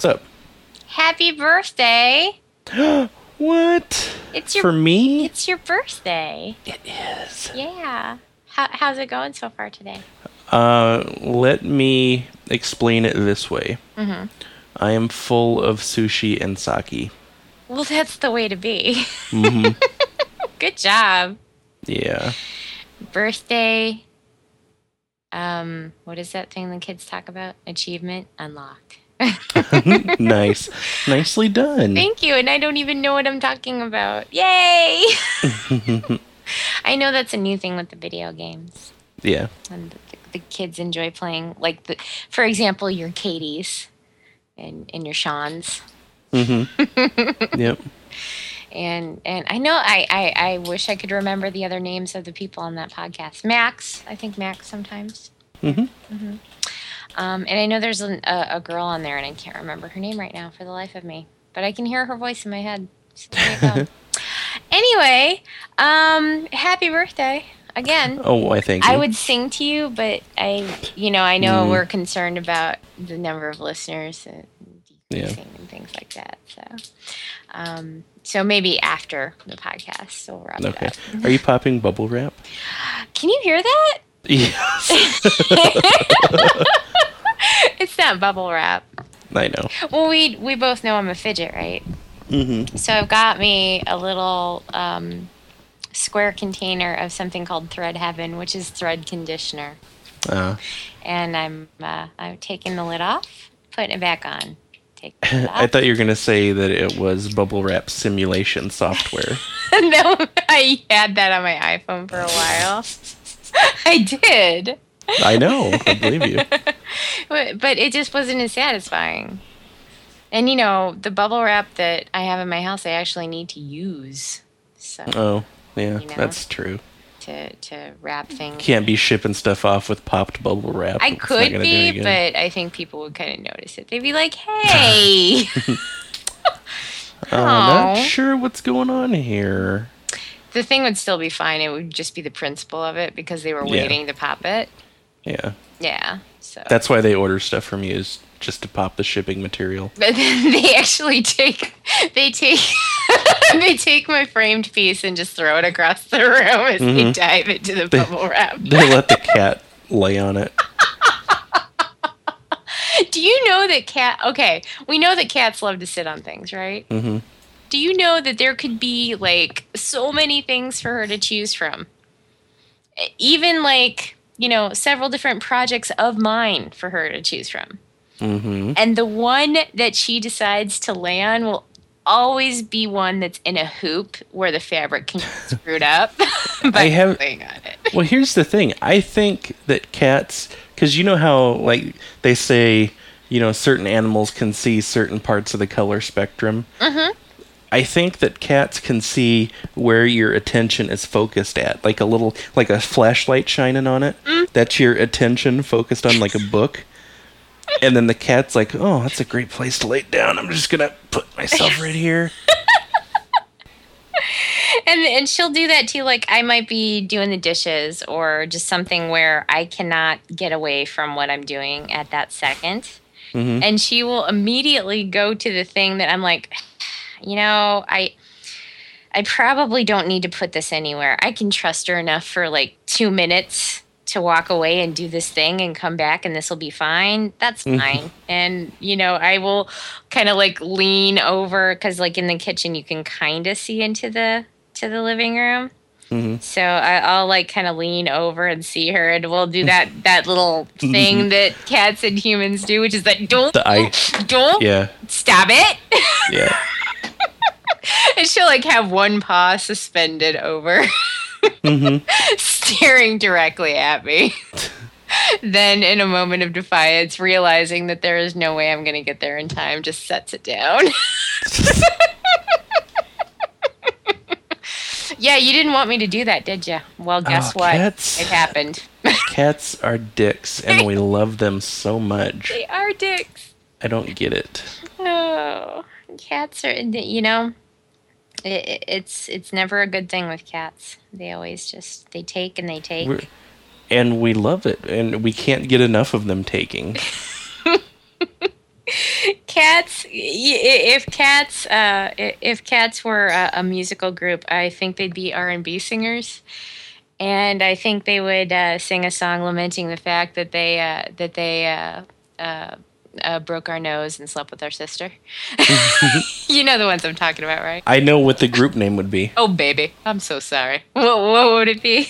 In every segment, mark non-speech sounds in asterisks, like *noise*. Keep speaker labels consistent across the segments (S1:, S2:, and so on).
S1: What's up?
S2: Happy birthday! *gasps*
S1: What?
S2: It's your
S1: For me?
S2: It's your birthday.
S1: It is.
S2: Yeah. How, how's it going so far today?
S1: Uh, let me explain it this way.
S2: Mm-hmm.
S1: I am full of sushi and sake.
S2: Well, that's the way to be.
S1: hmm *laughs*
S2: Good job.
S1: yeah.
S2: Birthday. Um, what is that thing the kids talk about? Achievement unlocked. *laughs*
S1: nice. Nicely done.
S2: Thank you. And I don't even know what I'm talking about. Yay! *laughs* I know that's a new thing with the video games.
S1: yeah.
S2: and the, the kids enjoy playing like the for example your katie's and, and your sean's
S1: hmm *laughs* yep.
S2: and and i know I, I i wish i could remember the other names of the people on that podcast max i think max sometimes Mm-hmm.
S1: hmm
S2: um, and i know there's an, a, a girl on there and i can't remember her name right now for the life of me but i can hear her voice in my head So there you go. *laughs* anyway um happy birthday again
S1: Oh, I thank you.
S2: I would sing to you, but I, you know, I know
S1: Mm.
S2: we're concerned about the number of listeners and
S1: Yeah.
S2: and things like that. So, um, so maybe after the podcast, so we'll wrap
S1: Okay. Are you popping bubble wrap?
S2: Can you hear that?
S1: Yes. *laughs* *laughs*
S2: Not bubble wrap.
S1: I know.
S2: Well, we we both know I'm a fidget, right?
S1: Mm-hmm.
S2: So I've got me a little um, square container of something called Thread Heaven, which is thread conditioner.
S1: Uh,
S2: and I'm uh, I'm taking the lid off, putting it back on. Take *laughs* the lid
S1: I thought you were gonna say that it was bubble wrap simulation software. *laughs*
S2: no, *laughs* I had that on my iPhone for a while. I did,
S1: I know. I believe you. *laughs*
S2: but, but it just wasn't as satisfying. And you know, the bubble wrap that I have in my house, I actually need to use. So
S1: Oh, yeah,
S2: You know?
S1: that's true.
S2: to to wrap things.
S1: Can't be shipping stuff off with popped bubble wrap.
S2: I
S1: It's
S2: could
S1: gonna do any
S2: be, but I think people would kind of notice it. They'd be like, "Hey." *laughs*
S1: I'm uh, not sure what's going on here.
S2: The thing would still be fine. It would just be the principle of it because they were
S1: Yeah.
S2: waiting to pop it.
S1: Yeah,
S2: Yeah. So
S1: that's why they order stuff from you is just to pop the shipping material. *laughs*
S2: but then they actually take they take *laughs* they take my framed piece and just throw it across the room as they
S1: Mhm.
S2: dive into the
S1: They-
S2: bubble wrap. *laughs*
S1: They let the cat lay on it.
S2: Do you know that cat okay, we know that cats love to sit on things, right?
S1: Mm-hmm.
S2: Do you know that there could be like so many things for her to choose from? Even like, you know, several different projects of mine for her to choose from.
S1: hmm
S2: And the one that she decides to lay on will always be one that's in a hoop where the fabric can get *laughs* screwed up *laughs* by
S1: I have-
S2: laying on it.
S1: Well, here's the thing. I think that cats, because you know how like they say, you know, certain animals can see certain parts of the color spectrum.
S2: Mhm.
S1: I think that cats can see where your attention is focused at, like a little, like a flashlight shining on it. That's your attention focused on like a book. And then the cat's like, "Oh, that's a great place to lay down. I'm just gonna put myself right here." *laughs*
S2: And and she'll do that too. Like I might be doing the dishes or just something where I cannot get away from what I'm doing at that 2nd
S1: Mhm.
S2: And she will immediately go to the thing that I'm like, you know, I I probably don't need to put this anywhere. I can trust her enough for like two minutes to walk away and do this thing and come back and this will be fine. That's
S1: Mhm.
S2: fine. And, you know, I will kind of like lean over because like in the kitchen you can kind of see into the to the living room.
S1: hmm
S2: So I, I'll like kind of lean over and see her, and we'll do that *laughs* that little thing that cats and humans do, which is that don't
S1: The eye-
S2: don't
S1: Yeah,
S2: stop it.
S1: yeah. *laughs* *laughs*
S2: and she'll like have one paw suspended over, *laughs*
S1: hmm
S2: staring directly at me. *laughs* then, in a moment of defiance, realizing that there is no way I'm going to get there in time, just sets it down. yeah, you didn't want me to do that, did you? Well, guess
S1: Oh,
S2: what?
S1: cats.
S2: It happened.
S1: Cats are dicks, and we love them so much.
S2: they are dicks.
S1: I don't get it.
S2: Oh, cats are. You know, it, it- it's it's never a good thing with cats. They always just they take and they take.
S1: We're, and we love it, and we can't get enough of them taking. *laughs*
S2: cats if cats uh if cats were a, a musical group i think they'd be r&b singers and i think they would uh, sing a song lamenting the fact that they uh, that they uh, broke our nose and slept with our sister *laughs* *laughs* you know the ones i'm talking about right
S1: I know what the group name would be.
S2: oh baby i'm so sorry what, what would it be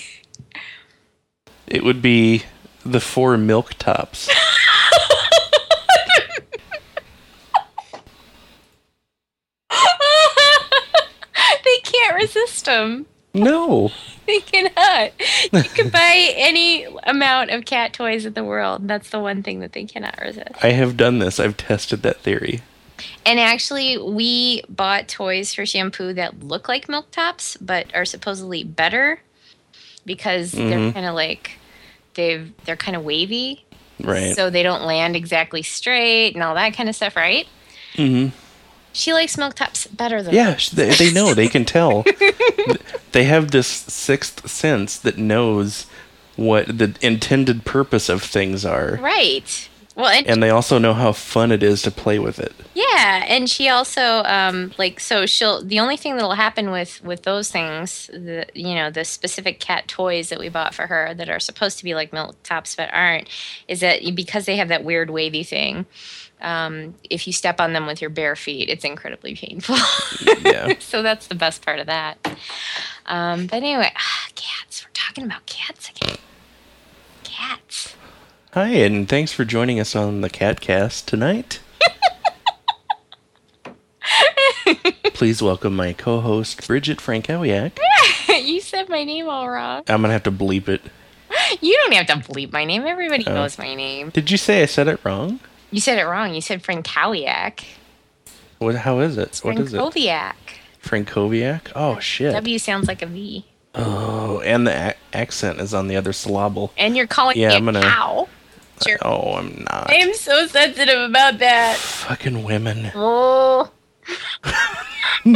S1: It would be the Four Milk Tops. *laughs*
S2: they can't resist them
S1: No. *laughs*
S2: They cannot. You can *laughs* buy any amount of cat toys in the world. That's the one thing that they cannot resist.
S1: I have done this. I've tested that theory.
S2: And actually, we bought toys for shampoo that look like milk tops, but are supposedly better because they're
S1: Mhm.
S2: kind of like they've they're kind of wavy,
S1: Right.
S2: so they don't land exactly straight and all that kind of stuff, right?
S1: hmm
S2: She likes milk tops better than
S1: Yeah, they, they know. They can tell. *laughs* they have this sixth sense that knows what the intended purpose of things are.
S2: right. Well, and
S1: And they also know how fun it is to play with it.
S2: Yeah, and she also um like so she'll the only thing that'll happen with with those things, the you know, the specific cat toys that we bought for her that are supposed to be like milk tops but aren't, is that because they have that weird wavy thing. Um, if you step on them with your bare feet, it's incredibly painful.
S1: Yeah. *laughs*
S2: so that's the best part of that. Um, but anyway, ah, *sighs* cats. We're talking about cats again. Cats.
S1: Hi, and thanks for joining us on the Catcast tonight. *laughs* Please welcome my co-host Bridget Frankowiak. *laughs*
S2: you said my name all wrong.
S1: I'm gonna have to bleep it.
S2: You don't have to bleep my name. Everybody
S1: Oh.
S2: knows my name.
S1: Did you say I said it wrong?
S2: You said it wrong. You said Frankowiak.
S1: What? How is it? What is it?
S2: Frankowiak.
S1: Frankowiak? Oh shit!
S2: W sounds like a V.
S1: Oh, and the a- accent is on the other syllable.
S2: And you're calling
S1: Yeah,
S2: me
S1: I'm gonna-
S2: cow. Sure.
S1: Oh, I'm not.
S2: I'm so sensitive about that.
S1: Fucking women.
S2: Oh. *laughs*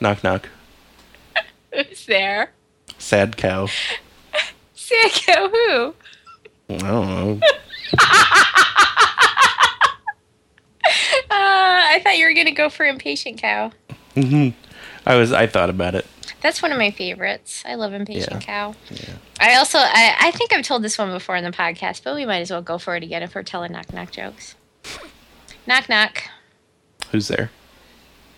S1: Knock knock.
S2: Who's there?
S1: Sad cow. *laughs*
S2: Sicko who?
S1: I don't know.
S2: Uh, I thought you were going to go for impatient cow.
S1: I was. I thought about it.
S2: That's one of my favorites. I love impatient
S1: Yeah.
S2: cow.
S1: Yeah.
S2: I also, I, I think I've told this one before in the podcast, but we might as well go for it again if we're telling knock knock jokes. knock knock.
S1: Who's there?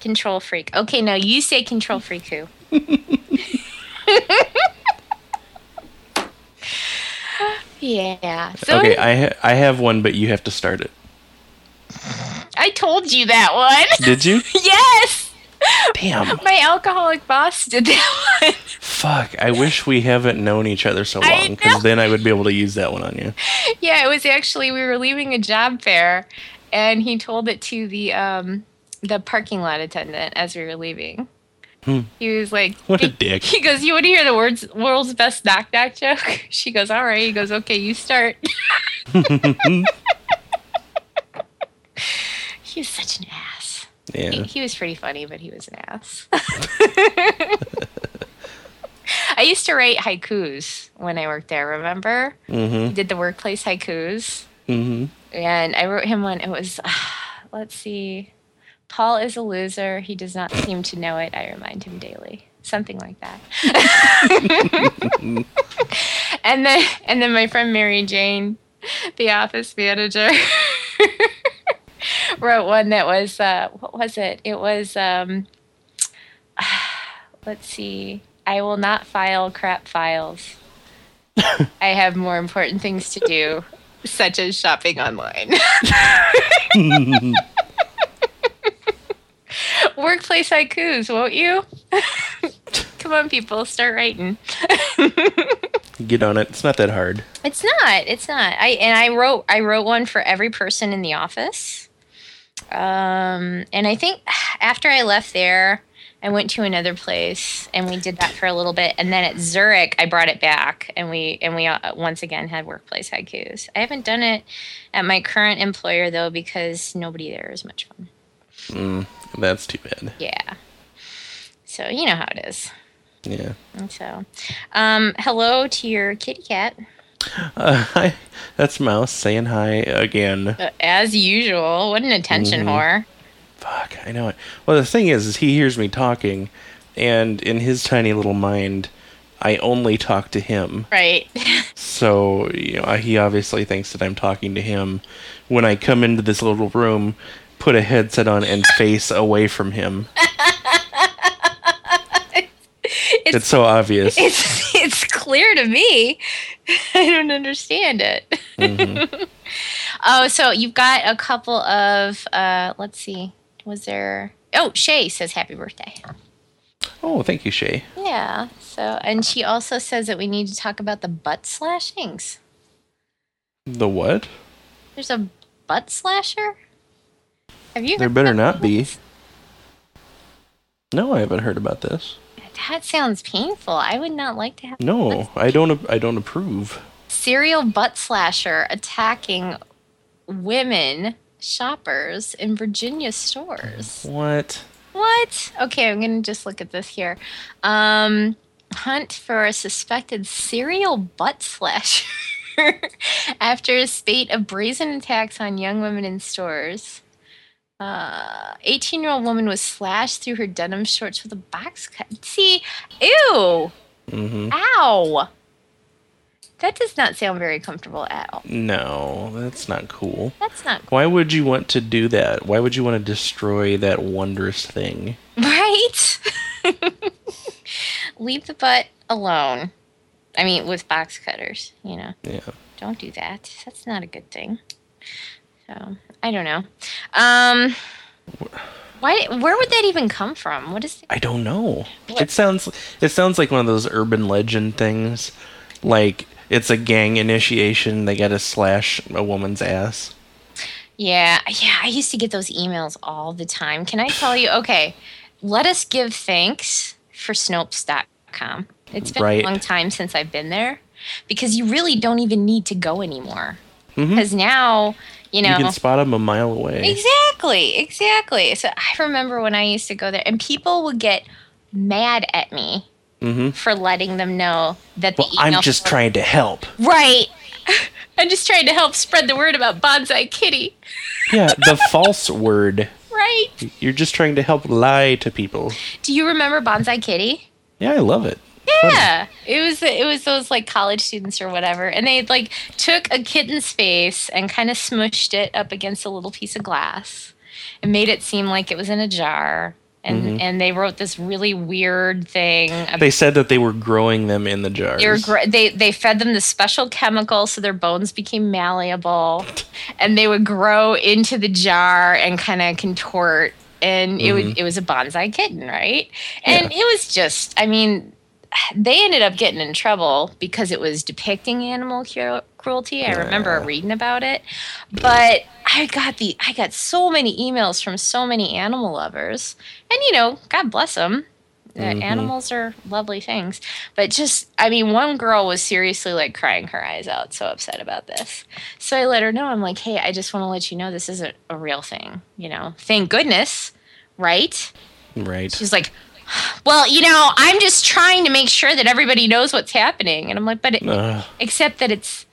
S2: Control freak. Okay, now you say control freak who? *laughs* yeah. So
S1: okay, I ha- I have one, but you have to start it.
S2: I told you that one. *laughs*
S1: Did you?
S2: yes.
S1: Damn.
S2: My alcoholic boss did that one.
S1: Fuck. I wish we haven't known each other so long, because then I would be able to use that one on you.
S2: yeah, it was actually we were leaving a job fair, and he told it to the um the parking lot attendant as we were leaving.
S1: Hmm.
S2: He was like,
S1: What a dick.
S2: He goes, "You want to hear the world's world's best knock knock joke?" *laughs* She goes, "All right." He goes, "Okay, you start." *laughs* he was such an ass. He,
S1: Yeah.
S2: he was pretty funny, but he was an ass. *laughs* I used to write haikus when I worked there. Remember?
S1: Mm-hmm.
S2: Did the workplace haikus.
S1: Mm-hmm.
S2: And I wrote him one. It was, *sighs* let's see. Paul is a loser. He does not seem to know it. I remind him daily. Something like that. *laughs* and then, and then my friend Mary Jane, the office manager, *laughs* wrote one that was, uh, what was it? It was, um, *sighs* let's see. I will not file crap files. *laughs* I have more important things to do, such as shopping online. Workplace haikus, won't you? *laughs* Come on, people, start writing. *laughs*
S1: Get on it. It's not that hard.
S2: It's not. It's not. I and I wrote I wrote one for every person in the office. Um, and I think after I left there, I went to another place and we did that for a little bit. And then at Zurich, I brought it back and we and we uh, once again had workplace haikus. I haven't done it at my current employer though because nobody there is much fun.
S1: Mm, that's too bad.
S2: Yeah. So you know how it is.
S1: Yeah.
S2: And so, um, hello to your kitty cat.
S1: Uh, *laughs* hi, that's Mouse saying hi again.
S2: Uh, As usual. What an attention
S1: Mm-hmm.
S2: whore.
S1: Fuck, I know it. Well, the thing is, is he hears me talking, and in his tiny little mind, I only talk to him.
S2: Right. *laughs*
S1: So you know, he obviously thinks that I'm talking to him. When I come into this little room, put a headset on and face away from him. *laughs*
S2: It's
S1: It's so obvious.
S2: it's *laughs* it's clear to me. *laughs* I don't understand it.
S1: Mm-hmm.
S2: oh, so you've got a couple of uh let's see. Was there Oh, Shay says happy birthday.
S1: Oh, thank you, Shay.
S2: Yeah. So and she also says that we need to talk about the butt slashings.
S1: The what?
S2: There's a butt slasher? Have you
S1: There
S2: heard
S1: better not be. No, I haven't heard about this.
S2: That sounds painful. I would not like to have
S1: No, I don't. I don't approve.
S2: serial butt slasher attacking women shoppers in Virginia stores.
S1: What?
S2: What? Okay, I'm gonna just look at this here. Um, hunt for a suspected serial butt slasher *laughs* after a spate of brazen attacks on young women in stores. Uh, 18 year old woman was slashed through her denim shorts with a box cut. See, ew,
S1: hmm
S2: ow. That does not sound very comfortable at all.
S1: No, that's not cool.
S2: That's not
S1: Why would you want to do that? Why would you want to destroy that wondrous thing?
S2: Right? *laughs* Leave the butt alone. I mean, with box cutters, you know.
S1: Yeah.
S2: Don't do that. That's not a good thing. So, I don't know. Um why where would that even come from? What is
S1: I don't know.
S2: What?
S1: It sounds it sounds like one of those urban legend things. Like it's a gang initiation, they gotta slash a woman's ass.
S2: Yeah, yeah, I used to get those emails all the time. Can I tell you? Okay, let us give thanks for Snopes.com. It's been
S1: Right.
S2: a long time since I've been there because you really don't even need to go anymore.
S1: Mhm.
S2: Because now, you know.
S1: You can spot them a mile away.
S2: Exactly, exactly. So I remember when I used to go there, and people would get mad at me
S1: hmm
S2: for letting them know that the
S1: Well, I'm just trying to help.
S2: right. *laughs* I'm just trying to help spread the word about Bonsai Kitty.
S1: Yeah, the *laughs* false word.
S2: Right.
S1: You're just trying to help lie to people.
S2: Do you remember Bonsai Kitty?
S1: Yeah, I love it.
S2: Yeah, it was it was those like college students or whatever, and they like took a kitten's face and kind of smushed it up against a little piece of glass, and made it seem like it was in a jar, and mm-hmm. and they wrote this really weird thing.
S1: They said that they were growing them in the jars.
S2: they, gr- they they fed them the special chemical so their bones became malleable, and they would grow into the jar and kind of contort. And it would mm-hmm. it was a bonsai kitten, right? And
S1: Yeah.
S2: it was just, I mean, they ended up getting in trouble because it was depicting animal cru- cruelty. I remember
S1: Yeah.
S2: reading about it, but I got the I got so many emails from so many animal lovers, and you know, God bless them.
S1: Mhm.
S2: Animals are lovely things, but just I mean, one girl was seriously like crying her eyes out, so upset about this. So I let her know. I'm like, hey, I just want to let you know this isn't a real thing. You know, thank goodness, right?
S1: Right.
S2: She's like, well, you know, I'm just trying to make sure that everybody knows what's happening. And I'm like, but it,
S1: Ugh.
S2: except that it's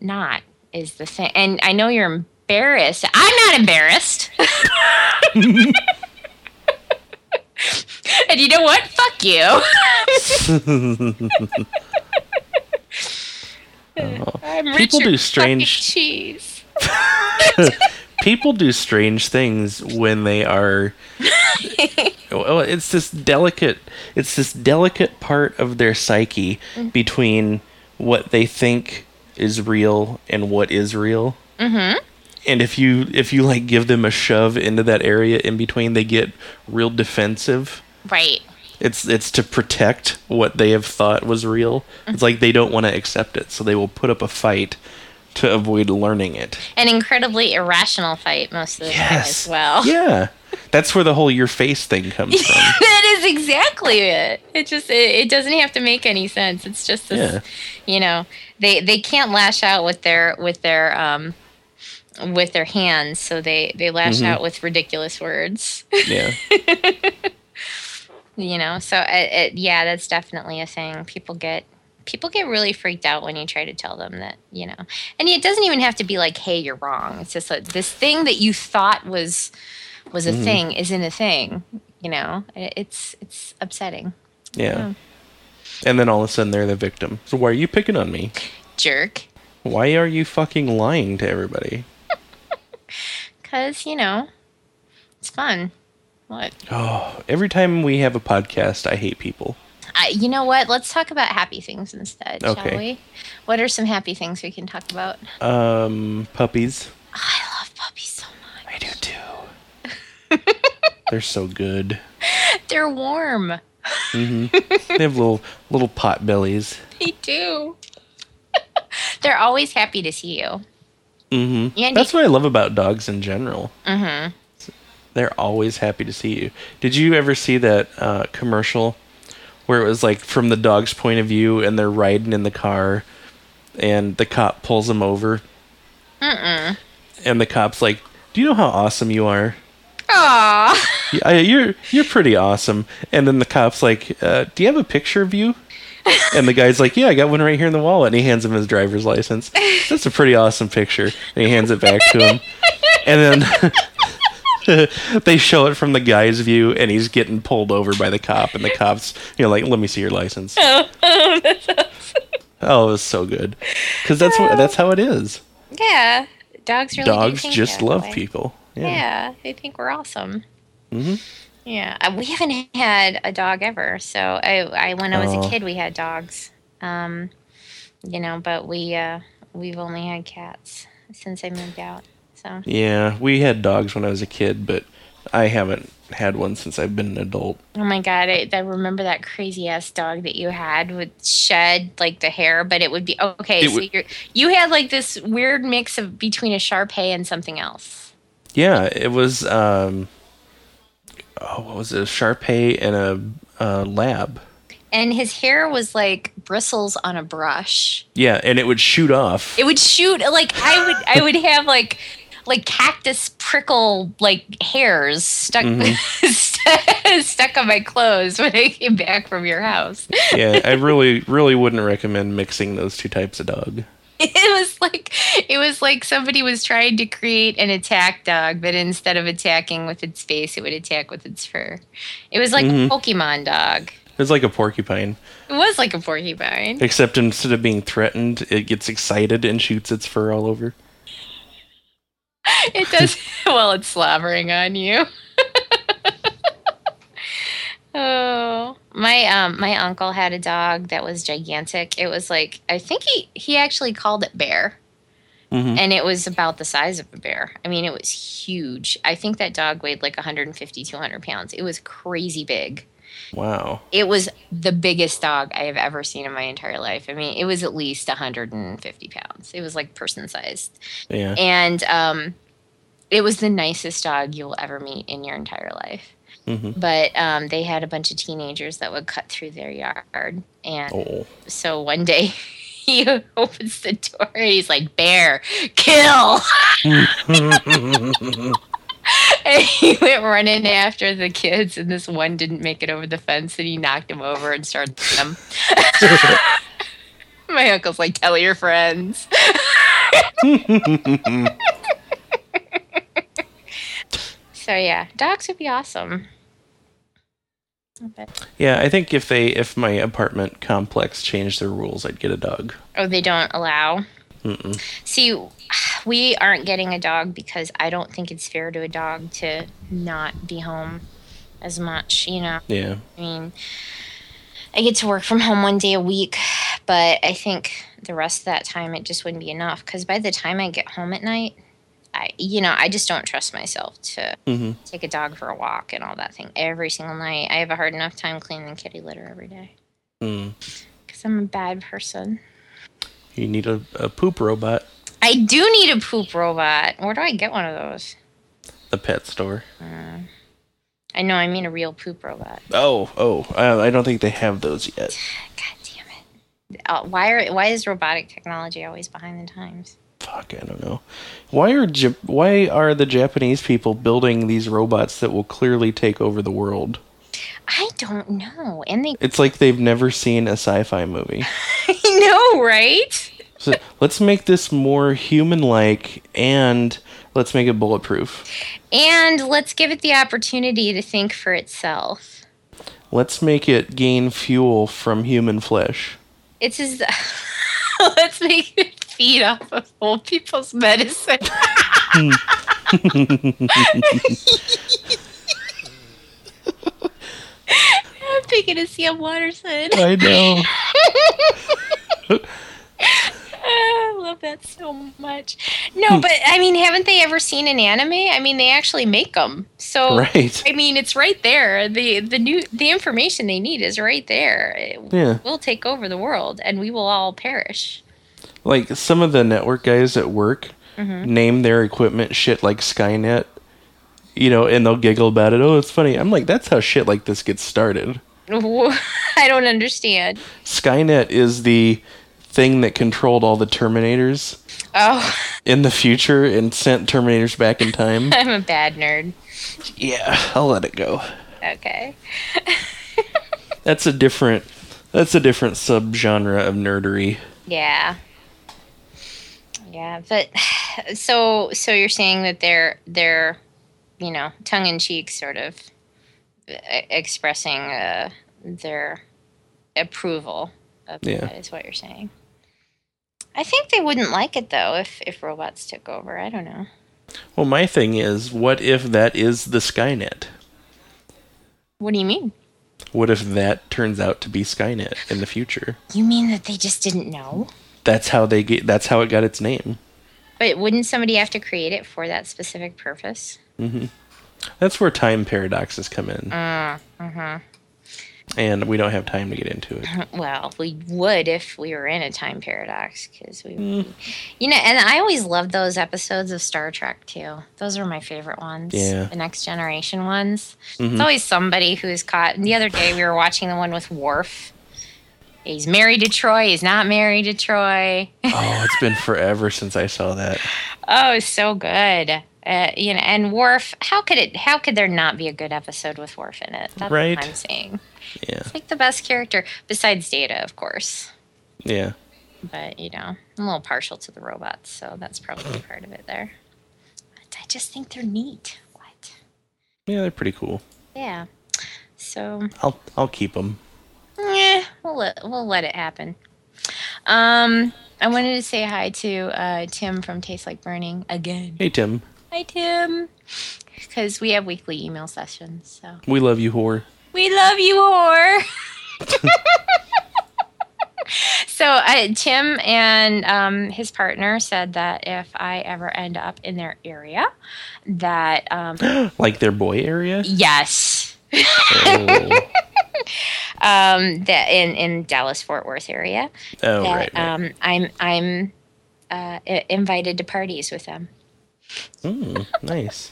S2: not is the thing. And I know you're embarrassed. I'm not embarrassed. *laughs* and you know what? Fuck you. *laughs* *laughs* Uh, I'm
S1: People
S2: Richard
S1: do strange-
S2: cheese.
S1: People do strange things when they are. *laughs* well, it's this delicate. It's this delicate part of their psyche
S2: Mm-hmm.
S1: between what they think is real and what is real. Mm-hmm. And if you if you like give them a shove into that area in between, they get real defensive.
S2: Right.
S1: It's it's to protect what they have thought was real.
S2: Mm-hmm.
S1: It's like they don't want to accept it, so they will put up a fight to avoid learning it.
S2: An incredibly irrational fight most of the time as well.
S1: Yeah. That's where the whole your face thing comes *laughs* from.
S2: that is exactly it. It just it, it doesn't have to make any sense. It's just this,
S1: Yeah.
S2: you know, they they can't lash out with their with their um with their hands, so they they lash
S1: Mm-hmm.
S2: out with ridiculous words.
S1: Yeah. *laughs*
S2: you know, so it, it, yeah, that's definitely a thing. People get People get really freaked out when you try to tell them that, you know. And it doesn't even have to be like, "Hey, you're wrong." It's just like this thing that you thought was was a
S1: Mhm.
S2: thing isn't a thing. You know, it's it's upsetting.
S1: Yeah. And then all of a sudden they're the victim. So why are you picking on me?
S2: Jerk.
S1: Why are you fucking lying to everybody? *laughs*
S2: Cause you know, it's fun. What?
S1: Oh, every time we have a podcast, I hate people.
S2: I, you know what? Let's talk about happy things instead, shall we? What are some happy things we can talk about?
S1: Um, puppies.
S2: I love puppies so much.
S1: I do too. *laughs* They're so good.
S2: They're warm.
S1: Mm-hmm. *laughs* They have little little pot bellies.
S2: They do. *laughs* They're always happy to see you.
S1: Mm-hmm.
S2: Andy-
S1: That's what I love about dogs in general.
S2: Mm-hmm.
S1: They're always happy to see you. Did you ever see that uh, commercial where it was like from the dog's point of view and they're riding in the car and the cop pulls them over
S2: Mm-mm.
S1: and the cop's like, "Do you know how awesome you are?
S2: Aww.
S1: Yeah, you're you're pretty awesome." And then the cop's like, uh, "Do you have a picture of you?" And the guy's like, "Yeah, I got one right here in the wallet." And he hands him his driver's license. That's a pretty awesome picture. And he hands it back to him. And then *laughs* they show it from the guy's view, and he's getting pulled over by the cop, and the cop's, you know, like, "Let me see your license." *laughs*
S2: oh, that's awesome.
S1: Oh, it was so good, because that's what that's how it is.
S2: Yeah. Dogs really
S1: Dogs
S2: think
S1: just love
S2: way.
S1: people.
S2: Yeah.
S1: Yeah.
S2: they think we're awesome.
S1: hmm
S2: Yeah, uh, we haven't had a dog ever. So I, I when I was
S1: Oh.
S2: a kid, we had dogs. Um, you know, but we uh, we've only had cats since I moved out. So
S1: Yeah, we had dogs when I was a kid, but I haven't had one since I've been an adult.
S2: oh my god, I, I remember that crazy ass dog that you had would shed like the hair, but it would be okay.
S1: It
S2: so
S1: would-
S2: you had like this weird mix of between a Shar Pei and something else.
S1: Yeah, it was. Um, oh, what was it? A Shar Pei and a, a lab.
S2: And his hair was like bristles on a brush.
S1: Yeah, and it would shoot off.
S2: It would shoot like I would I would have like like cactus prickle like hairs stuck *laughs* stuck on my clothes when I came back from your house.
S1: yeah, I *laughs* really, really wouldn't recommend mixing those two types of dog.
S2: It was like it was like somebody was trying to create an attack dog, but instead of attacking with its face, it would attack with its fur. It was like
S1: Mhm.
S2: a Pokemon dog.
S1: It was like a porcupine,
S2: It was like a porcupine.
S1: except instead of being threatened, it gets excited and shoots its fur all over. *laughs*
S2: It does *laughs* well, it's slavering on you. *laughs* oh, my um my uncle had a dog that was gigantic. It was like I think he he actually called it bear.
S1: hmm
S2: and it was about the size of a bear. I mean, it was huge. I think that dog weighed like 150, 200 pounds. It was crazy big.
S1: Wow.
S2: It was the biggest dog I have ever seen in my entire life. I mean, it was at least 150 pounds. It was like person sized.
S1: Yeah.
S2: And um, it was the nicest dog you'll ever meet in your entire life.
S1: hmm
S2: But um, they had a bunch of teenagers that would cut through their yard. And
S1: Oh.
S2: so one day *laughs* he opens the door and he's like, Bear, kill. *laughs* And he went running after the kids, and this one didn't make it over the fence, and he knocked him over and started them. *laughs* My uncle's like, "Tell your friends." So yeah, dogs would be awesome.
S1: Yeah, I think if they if my apartment complex changed their rules, I'd get a dog.
S2: Oh, they don't allow.
S1: Mm-mm.
S2: See, *sighs* we aren't getting a dog because I don't think it's fair to a dog to not be home as much. You know.
S1: Yeah.
S2: I mean, I get to work from home one day a week, but I think the rest of that time it just wouldn't be enough because by the time I get home at night, I, you know, I just don't trust myself to
S1: hmm
S2: take a dog for a walk and all that thing every single night. I have a hard enough time cleaning kitty litter every day
S1: Mm.
S2: because I'm a bad person.
S1: You need a, a poop robot.
S2: I do need a poop robot. Where do I get one of those?
S1: The pet store.
S2: I know, I mean a real poop robot.
S1: Oh, oh, uh, I don't think they have those yet.
S2: God damn it. Uh, why are why is robotic technology always behind the times?
S1: Fuck, I don't know. Why are Jap- why are the Japanese people building these robots that will clearly take over the world?
S2: I don't know. And they
S1: It's like they've never seen a sci-fi movie. *laughs*
S2: I know, right?
S1: So let's make this more human-like, and let's make it bulletproof.
S2: And let's give it the opportunity to think for itself.
S1: Let's make it gain fuel from human flesh.
S2: It's as *laughs* let's make it feed off of old people's medicine. *laughs* I'm thinking of Sam Waterston.
S1: I know. *laughs* *laughs*
S2: I love that so much. No, but I mean, haven't they ever seen an anime? I mean, they actually make them. So
S1: Right.
S2: I mean, it's right there. the the new The information they need is right there. It
S1: Yeah.
S2: will take over the world, and we will all perish.
S1: Like some of the network guys at work
S2: Mm-hmm.
S1: name their equipment shit like Skynet, you know, and they'll giggle about it. Oh, it's funny. I'm like, that's how shit like this gets started. *laughs*
S2: I don't understand.
S1: Skynet is the thing that controlled all the Terminators
S2: Oh,
S1: in the future and sent Terminators back in time. *laughs*
S2: I'm a bad nerd.
S1: yeah, I'll let it go.
S2: Okay. *laughs*
S1: That's a different. That's a different subgenre of nerdery.
S2: Yeah. Yeah, but *sighs* so so you're saying that they're they're you know tongue in cheek sort of expressing uh, their approval of
S1: Yeah.
S2: that is what you're saying. I think they wouldn't like it though if if robots took over. I don't know.
S1: Well, my thing is, what if that is the Skynet?
S2: What do you mean?
S1: What if that turns out to be Skynet in the future?
S2: You mean that they just didn't know?
S1: That's how they get. That's how it got its name.
S2: But wouldn't somebody have to create it for that specific purpose? Mm-hmm.
S1: That's where time paradoxes come in,
S2: Uh, uh-huh.
S1: and we don't have time to get into it. *laughs*
S2: Well, we would if we were in a time paradox, because we, you know, and I always loved those episodes of Star Trek too. Those are my favorite ones.
S1: Yeah.
S2: the Next Generation ones.
S1: Mhm.
S2: It's always somebody who's caught. And the other day we were watching the one with Worf. He's married to Troi. He's not married to Troi. *laughs*
S1: Oh, it's been forever since I saw that.
S2: oh, it's so good. Uh, you know, and Worf. How could it? How could there not be a good episode with Worf in it? That's
S1: Right.
S2: what I'm saying.
S1: Yeah,
S2: It's like the best character besides Data, of course.
S1: yeah.
S2: but you know, I'm a little partial to the robots, so that's probably part of it there. But I just think they're neat. What?
S1: Yeah, they're pretty cool.
S2: Yeah. So,
S1: I'll I'll keep them.
S2: Yeah, we'll let we'll let it happen. Um, I wanted to say hi to uh, Tim from Taste Like Burning again.
S1: Hey Tim,
S2: Hi, Tim. Because we have weekly email sessions, so
S1: we love you, whore.
S2: we love you, whore. *laughs* so uh, Tim and um, his partner said that if I ever end up in their area, that um, *gasps*
S1: Like their boy area.
S2: yes,
S1: Oh, *laughs*
S2: um, that in in Dallas Fort Worth area,
S1: oh
S2: that
S1: right. right.
S2: um, I'm I'm uh, invited to parties with them.
S1: Mm, nice.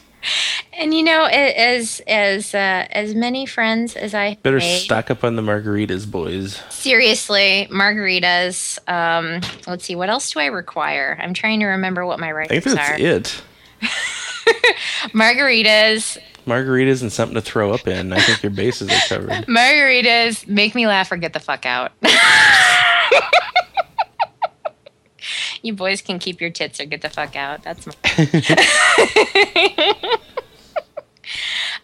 S2: And you know, as as uh, as many friends as I
S1: Better
S2: made-
S1: stock up on the margaritas, boys.
S2: Seriously, margaritas. Um, let's see, what else do I require? I'm trying to remember what my
S1: I think
S2: rights
S1: that's
S2: are.
S1: it. *laughs*
S2: Margaritas,
S1: Margaritas and something to throw up in. I think your bases are covered. *laughs*
S2: margaritas, make me laugh or get the fuck out. *laughs* you boys can keep your tits or get the fuck out. That's my.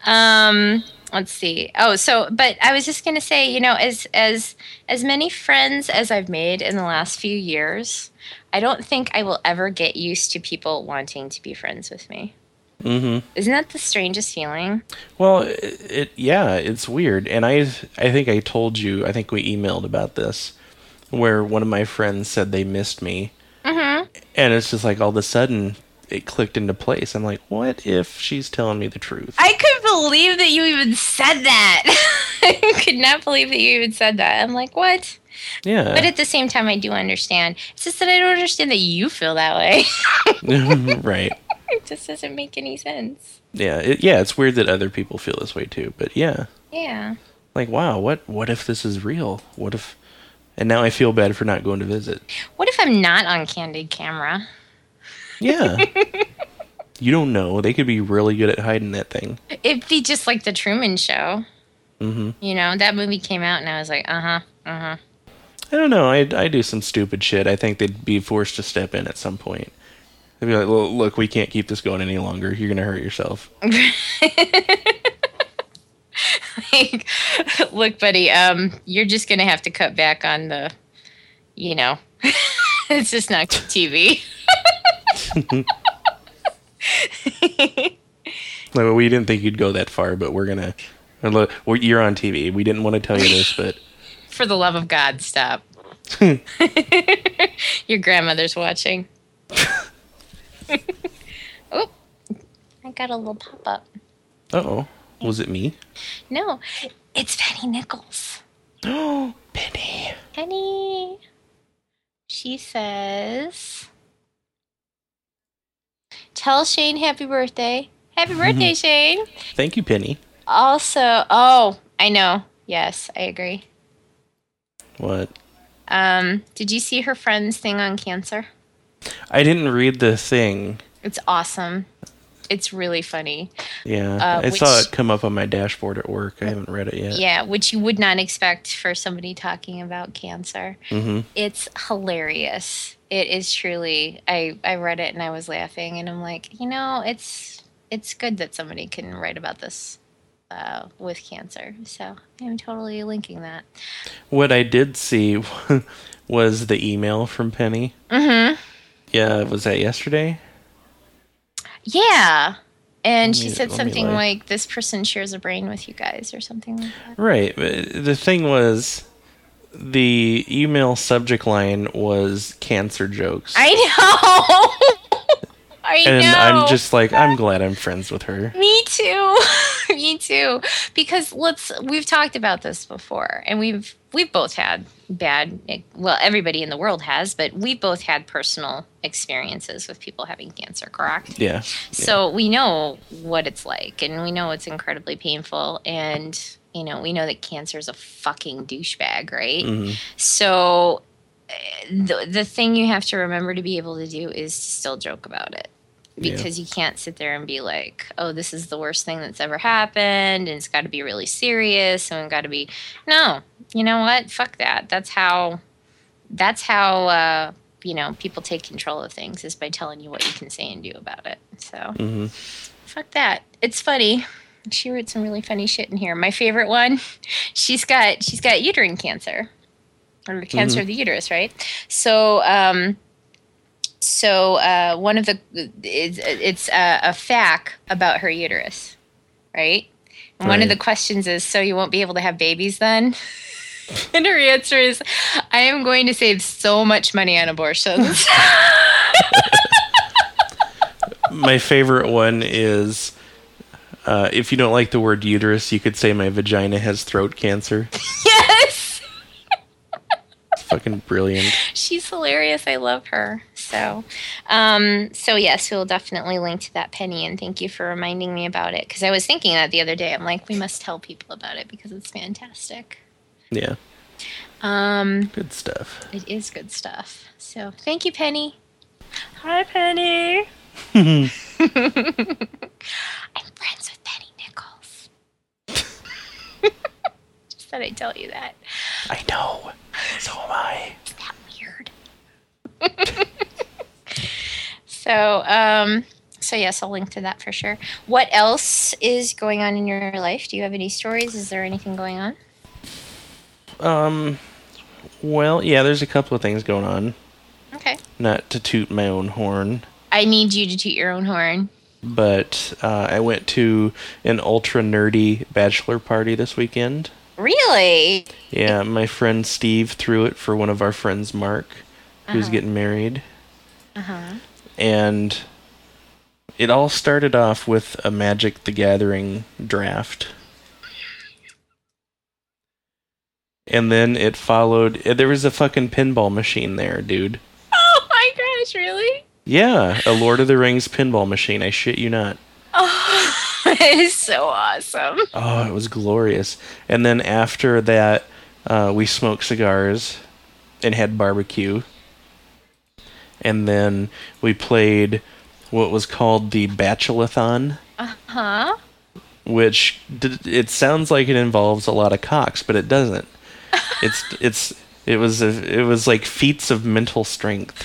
S2: *laughs* um. Let's see. Oh, so but I was just gonna say, you know, as as as many friends as I've made in the last few years, I don't think I will ever get used to people wanting to be friends with me.
S1: Hmm
S2: Isn't that the strangest feeling?
S1: Well, it, it yeah, it's weird, and I I think I told you. I think we emailed about this, where one of my friends said they missed me,
S2: Mm-hmm.
S1: and it's just like all of a sudden it clicked into place. I'm like, what if she's telling me the truth?
S2: I couldn't believe that you even said that. *laughs* I could not believe that you even said that. I'm like, what?
S1: yeah,
S2: But at the same time, I do understand. It's just that I don't understand that you feel that way. *laughs* *laughs*
S1: right. *laughs*
S2: it just doesn't make any sense.
S1: Yeah, it, yeah. It's weird that other people feel this way too. But yeah,
S2: Yeah.
S1: like wow, what what if this is real? What if? And now I feel bad for not going to visit.
S2: What if I'm not on candid camera?
S1: Yeah. *laughs* you don't know. They could be really good at hiding that thing.
S2: It'd be just like the Truman Show.
S1: Mm-hmm.
S2: You know, that movie came out and I was like, uh huh, uh huh.
S1: I don't know. I I do some stupid shit. I think they'd be forced to step in at some point. They'd be like, "Well, look, we can't keep this going any longer. You're gonna hurt yourself." *laughs*
S2: like, look, buddy, um, you're just gonna have to cut back on the, you know, *laughs* it's just not TV. *laughs*
S1: Like, well, we didn't think you'd go that far, but we're gonna. or look, You're on TV. We didn't want to tell you this, but
S2: For the love of God, stop. Your grandmother's watching. *laughs* oh, I got a little pop up.
S1: oh, was it me?
S2: No, it's Penny Nichols.
S1: Oh, *gasps* Penny.
S2: Penny. She says, Tell Shane happy birthday. Happy birthday, Shane.
S1: Thank you, Penny.
S2: Also, oh, I know. Yes, I agree.
S1: What?
S2: Um, did you see her friend's thing on cancer?
S1: I didn't read the thing.
S2: It's awesome. It's really funny.
S1: Yeah,
S2: Uh,
S1: I saw it come up on my dashboard at work. I haven't read it yet.
S2: Yeah, which you would not expect for somebody talking about cancer.
S1: Mm-hmm.
S2: It's hilarious. It is truly. I I read it and I was laughing and I'm like, you know, it's it's good that somebody can write about this uh, with cancer. So I'm totally linking that.
S1: What I did see *laughs* was the email from Penny.
S2: Mm-hmm.
S1: Yeah, was that yesterday?
S2: Yeah. And she
S1: me-
S2: said something
S1: look.
S2: like, "This person shares a brain with you guys," or something like that.
S1: Right. Uh, the thing was, the email subject line was cancer jokes.
S2: I *laughs* know. I
S1: and
S2: know.
S1: I'm just like, I'm glad I'm friends with her. *laughs*
S2: Me too. *laughs* Me too. Because let's we've talked about this before and we've we've both had bad well everybody in the world has, but we've both had personal experiences with people having cancer, correct?
S1: Yeah.
S2: So we know what it's like and we know it's incredibly painful and you know, we know that cancer is a fucking douchebag, right?
S1: Mhm.
S2: So eh, the the thing you have to remember to be able to do is to still joke about it.
S1: Yeah.
S2: Because you can't sit there and be like, "Oh, this is the worst thing that's ever happened," and it's got to be really serious, and it's got to be. No, you know what? Fuck that. That's how. That's how uh, you know people take control of things is by telling you what you can say and do about it. So
S1: hmm
S2: fuck that. It's funny. She wrote some really funny shit in here. My favorite one, *laughs* she's got she's got uterine cancer, or cancer of the uterus, right? So, um, so uh, one of the it's, it's a, a fact about her uterus, right? And one of the questions is, so you won't be able to have babies then? *laughs* and her answer is, I am going to save so much money on abortions. *laughs*
S1: My favorite one is uh, if you don't like the word uterus, you could say my vagina has throat cancer.
S2: yes. *laughs*
S1: It's fucking brilliant.
S2: she's hilarious. I love her. So, um, so yes, we'll definitely link to that penny. And thank you for reminding me about it because I was thinking that the other day. I'm like, we must tell people about it because it's fantastic.
S1: Yeah,
S2: Um,
S1: good stuff.
S2: it is good stuff. So, thank you, Penny. Hi, Penny. *laughs* I'm friends with Penny Nichols. *laughs* Just thought I'd tell you that.
S1: I know. So am I.
S2: Isn't that weird? *laughs* so, um, so yes, I'll link to that for sure. What else is going on in your life? Do you have any stories? Is there anything going on?
S1: Um, well, yeah, there's a couple of things going on.
S2: Okay.
S1: Not to toot my own horn,
S2: I need you to toot your own horn.
S1: but uh, I went to an ultra nerdy bachelor party this weekend.
S2: Really?
S1: Yeah, my friend Steve threw it for one of our friends, Mark, who's
S2: Uh-huh.
S1: getting married.
S2: Uh huh.
S1: And it all started off with a Magic the Gathering draft. And then it followed. uh, There was a fucking pinball machine there, dude.
S2: Oh my gosh! Really?
S1: Yeah, a Lord of the Rings pinball machine. I shit you not.
S2: Oh, *laughs* it is so awesome.
S1: Oh, it was glorious. And then after that, uh, we smoked cigars and had barbecue. And then we played what was called the Bachelorthon,
S2: Uh huh.
S1: which d- it sounds like it involves a lot of cocks, but it doesn't. *laughs* it's it's It was a, it was like feats of mental strength.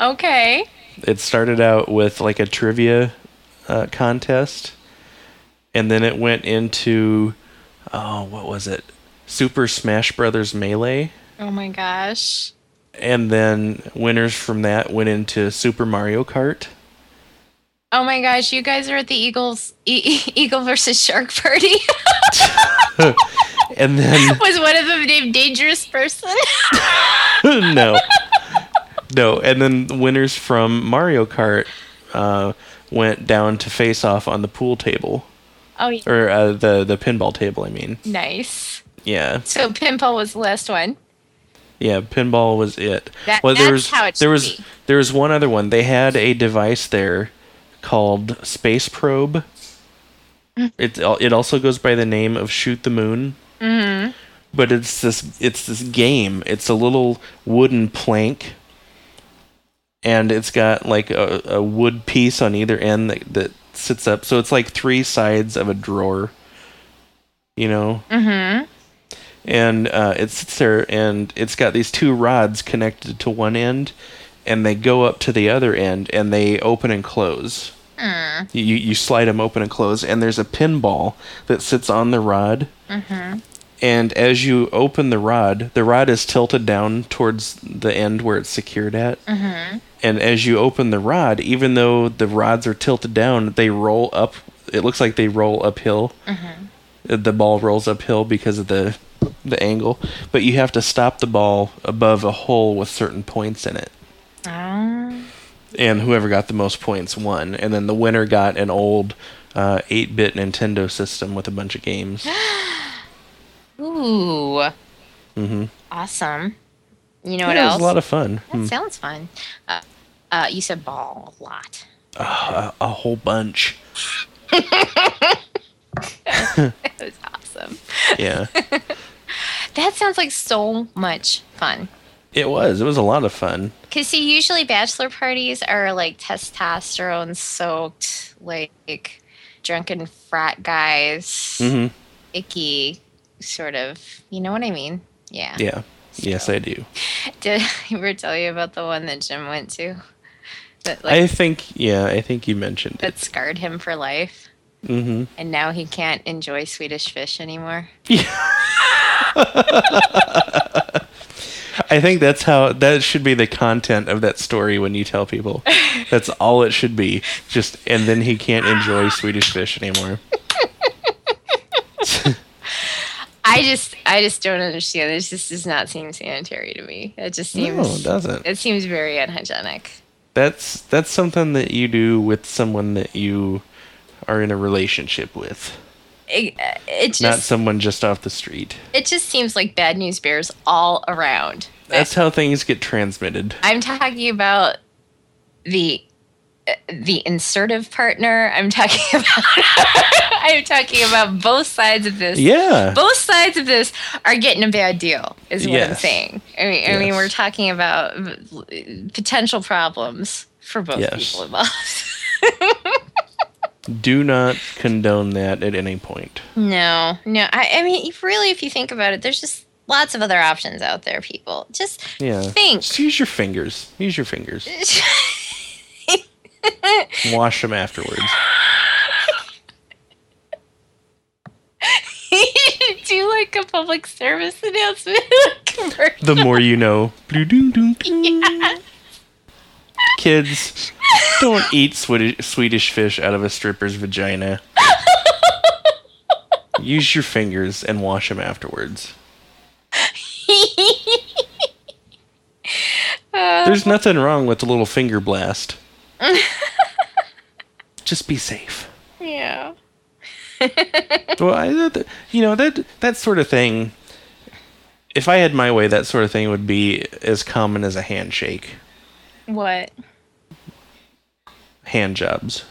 S2: Okay.
S1: It started out with like a trivia uh, contest, and then it went into oh, what was it? Super Smash Brothers Melee,
S2: Oh my gosh.
S1: And then winners from that went into Super Mario Kart.
S2: Oh my gosh, you guys are at the Eagles e- Eagle versus Shark party. *laughs*
S1: And then *laughs*
S2: Was one of them named Dangerous Person? *laughs*
S1: no, no, and then the winners from Mario Kart uh, went down to face off on the pool table
S2: oh, yeah.
S1: or uh, the the pinball table. I mean,
S2: nice.
S1: yeah,
S2: So Pinball was the last one.
S1: Yeah, pinball was it.
S2: That-
S1: well, there was there was
S2: be.
S1: there was one other one. They had a device there called Space Probe.
S2: Mm.
S1: It it also goes by the name of Shoot the Moon.
S2: Mm-hmm.
S1: but it's this it's this game. It's a little wooden plank, and it's got like a, a wood piece on either end that that sits up. So it's like three sides of a drawer. You know.
S2: Mm-hmm.
S1: And uh, it sits there, and it's got these two rods connected to one end, and they go up to the other end, and they open and close.
S2: Mm.
S1: You you slide them open and close, and there's a pinball that sits on the rod.
S2: Mm-hmm.
S1: And as you open the rod, the rod is tilted down towards the end where it's secured at.
S2: Mm-hmm.
S1: And as you open the rod, even though the rods are tilted down, they roll up. It looks like they roll uphill.
S2: Mm-hmm.
S1: The ball rolls uphill because of the the angle, but you have to stop the ball above a hole with certain points in it.
S2: Um,
S1: And whoever got the most points won. And then the winner got an old uh, 8-bit Nintendo system with a bunch of games. *gasps*
S2: ooh.
S1: hmm
S2: Awesome. You know
S1: Yeah,
S2: what
S1: it
S2: else?
S1: was a lot of fun.
S2: that
S1: Hmm.
S2: sounds fun. Uh, uh, you said ball a lot.
S1: a, a whole bunch. *laughs*
S2: That was awesome.
S1: Yeah, *laughs*
S2: That sounds like so much fun.
S1: it was. It was a lot of fun.
S2: Cause see, usually bachelor parties are like testosterone soaked, like drunken frat guys,
S1: hmm
S2: icky, sort of. You know what I mean? Yeah.
S1: Yeah. Yes, I do. *laughs*
S2: Did I ever tell you about the one that Jim went to? That like
S1: I think. Yeah, I think you mentioned it.
S2: that scarred him for life,
S1: hmm
S2: and now he can't enjoy Swedish fish anymore. *laughs*
S1: I think that's how that should be the content of that story when you tell people. That's all it should be. Just and then he can't enjoy Swedish fish anymore. *laughs*
S2: I just, I just don't understand. This just does not seem sanitary to me. It just seems No,
S1: it doesn't.
S2: it seems very unhygienic.
S1: That's that's something that you do with someone that you are in a relationship with,
S2: It, it just,
S1: not someone just off the street.
S2: it just seems like bad news bears all around.
S1: That's how things get transmitted.
S2: I'm talking about the the insertive partner. I'm talking *laughs* about I'm talking about both sides of this.
S1: Yeah.
S2: Both sides of this are getting a bad deal, is what I'm saying. I mean, I mean, we're talking about potential problems for both
S1: Yes.
S2: people involved. *laughs*
S1: Do not condone that at any point.
S2: no, no. I, I mean, if really, if you think about it, there's just lots of other options out there. People just
S1: Yeah.
S2: think.
S1: Just use your fingers. Use your fingers. *laughs* Wash them afterwards. *laughs*
S2: do like a public service announcement. *laughs*
S1: The more you know. Blue-doo-doo-doo. Kids, don't eat Swedish, Swedish fish out of a stripper's vagina. Use your fingers and wash them afterwards.
S2: Uh,
S1: There's nothing wrong with a little finger blast. *laughs* Just be safe.
S2: yeah.
S1: Well, I, you know that that sort of thing. If I had my way, that sort of thing would be as common as a handshake,
S2: What?
S1: Hand jobs,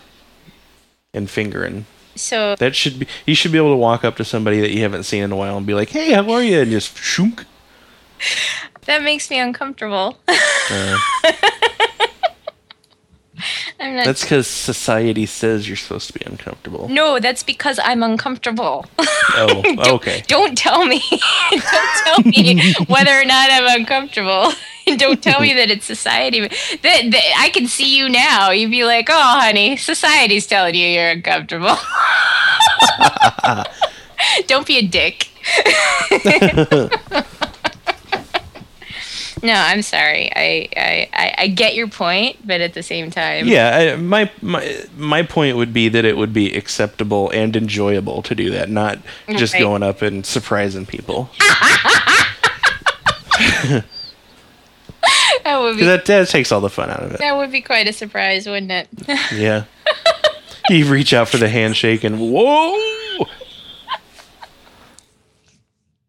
S1: and fingering.
S2: So
S1: That should be. You should be able to walk up to somebody that you haven't seen in a while and be like, "Hey, how are you?" and just shounk. *laughs*
S2: that makes me uncomfortable.
S1: Uh, *laughs*
S2: I'm not.
S1: That's because society says you're supposed to be uncomfortable.
S2: no, that's because I'm uncomfortable.
S1: Oh, *laughs* okay.
S2: Don't tell me. Don't tell me whether or not I'm uncomfortable. *laughs* Don't tell me *laughs* that it's society. That, that I can see you now. You'd be like, "Oh, honey, society's telling you you're uncomfortable." *laughs* Don't be a dick. no, I'm sorry. I, I I I get your point, but at the same time,
S1: Yeah, I, my my my point would be that it would be acceptable and enjoyable to do that, not just
S2: Right.
S1: going up and surprising people. *laughs*
S2: that would be
S1: that that takes all the fun out of it.
S2: that would be quite a surprise, wouldn't it? *laughs*
S1: Yeah. you reach out for the handshake and whoa.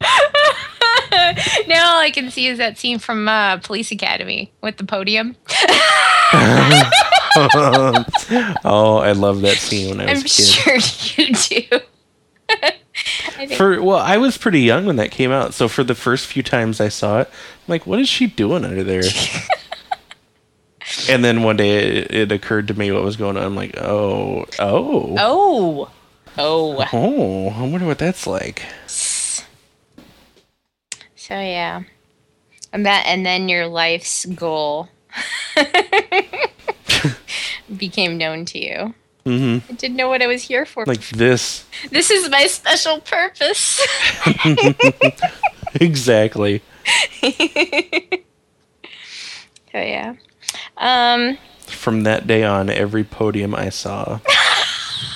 S1: *laughs*
S2: now all I can see is that scene from uh, Police Academy with the podium.
S1: Oh, I love that scene when I was kid.
S2: I'm
S1: a kid.
S2: sure you do.
S1: For well, I was pretty young when that came out, so for the first few times I saw it, I'm like, what is she doing under there? *laughs* and then one day it, it occurred to me what was going on. I'm like, oh, oh,
S2: oh, oh.
S1: oh, I wonder what that's like.
S2: So yeah, and that, and then your life's goal *laughs* *laughs* became known to you.
S1: Hmm
S2: I didn't know what I was here for.
S1: Like this,
S2: this is my special purpose. *laughs*
S1: exactly.
S2: so *laughs* yeah. Um.
S1: From that day on, every podium I saw,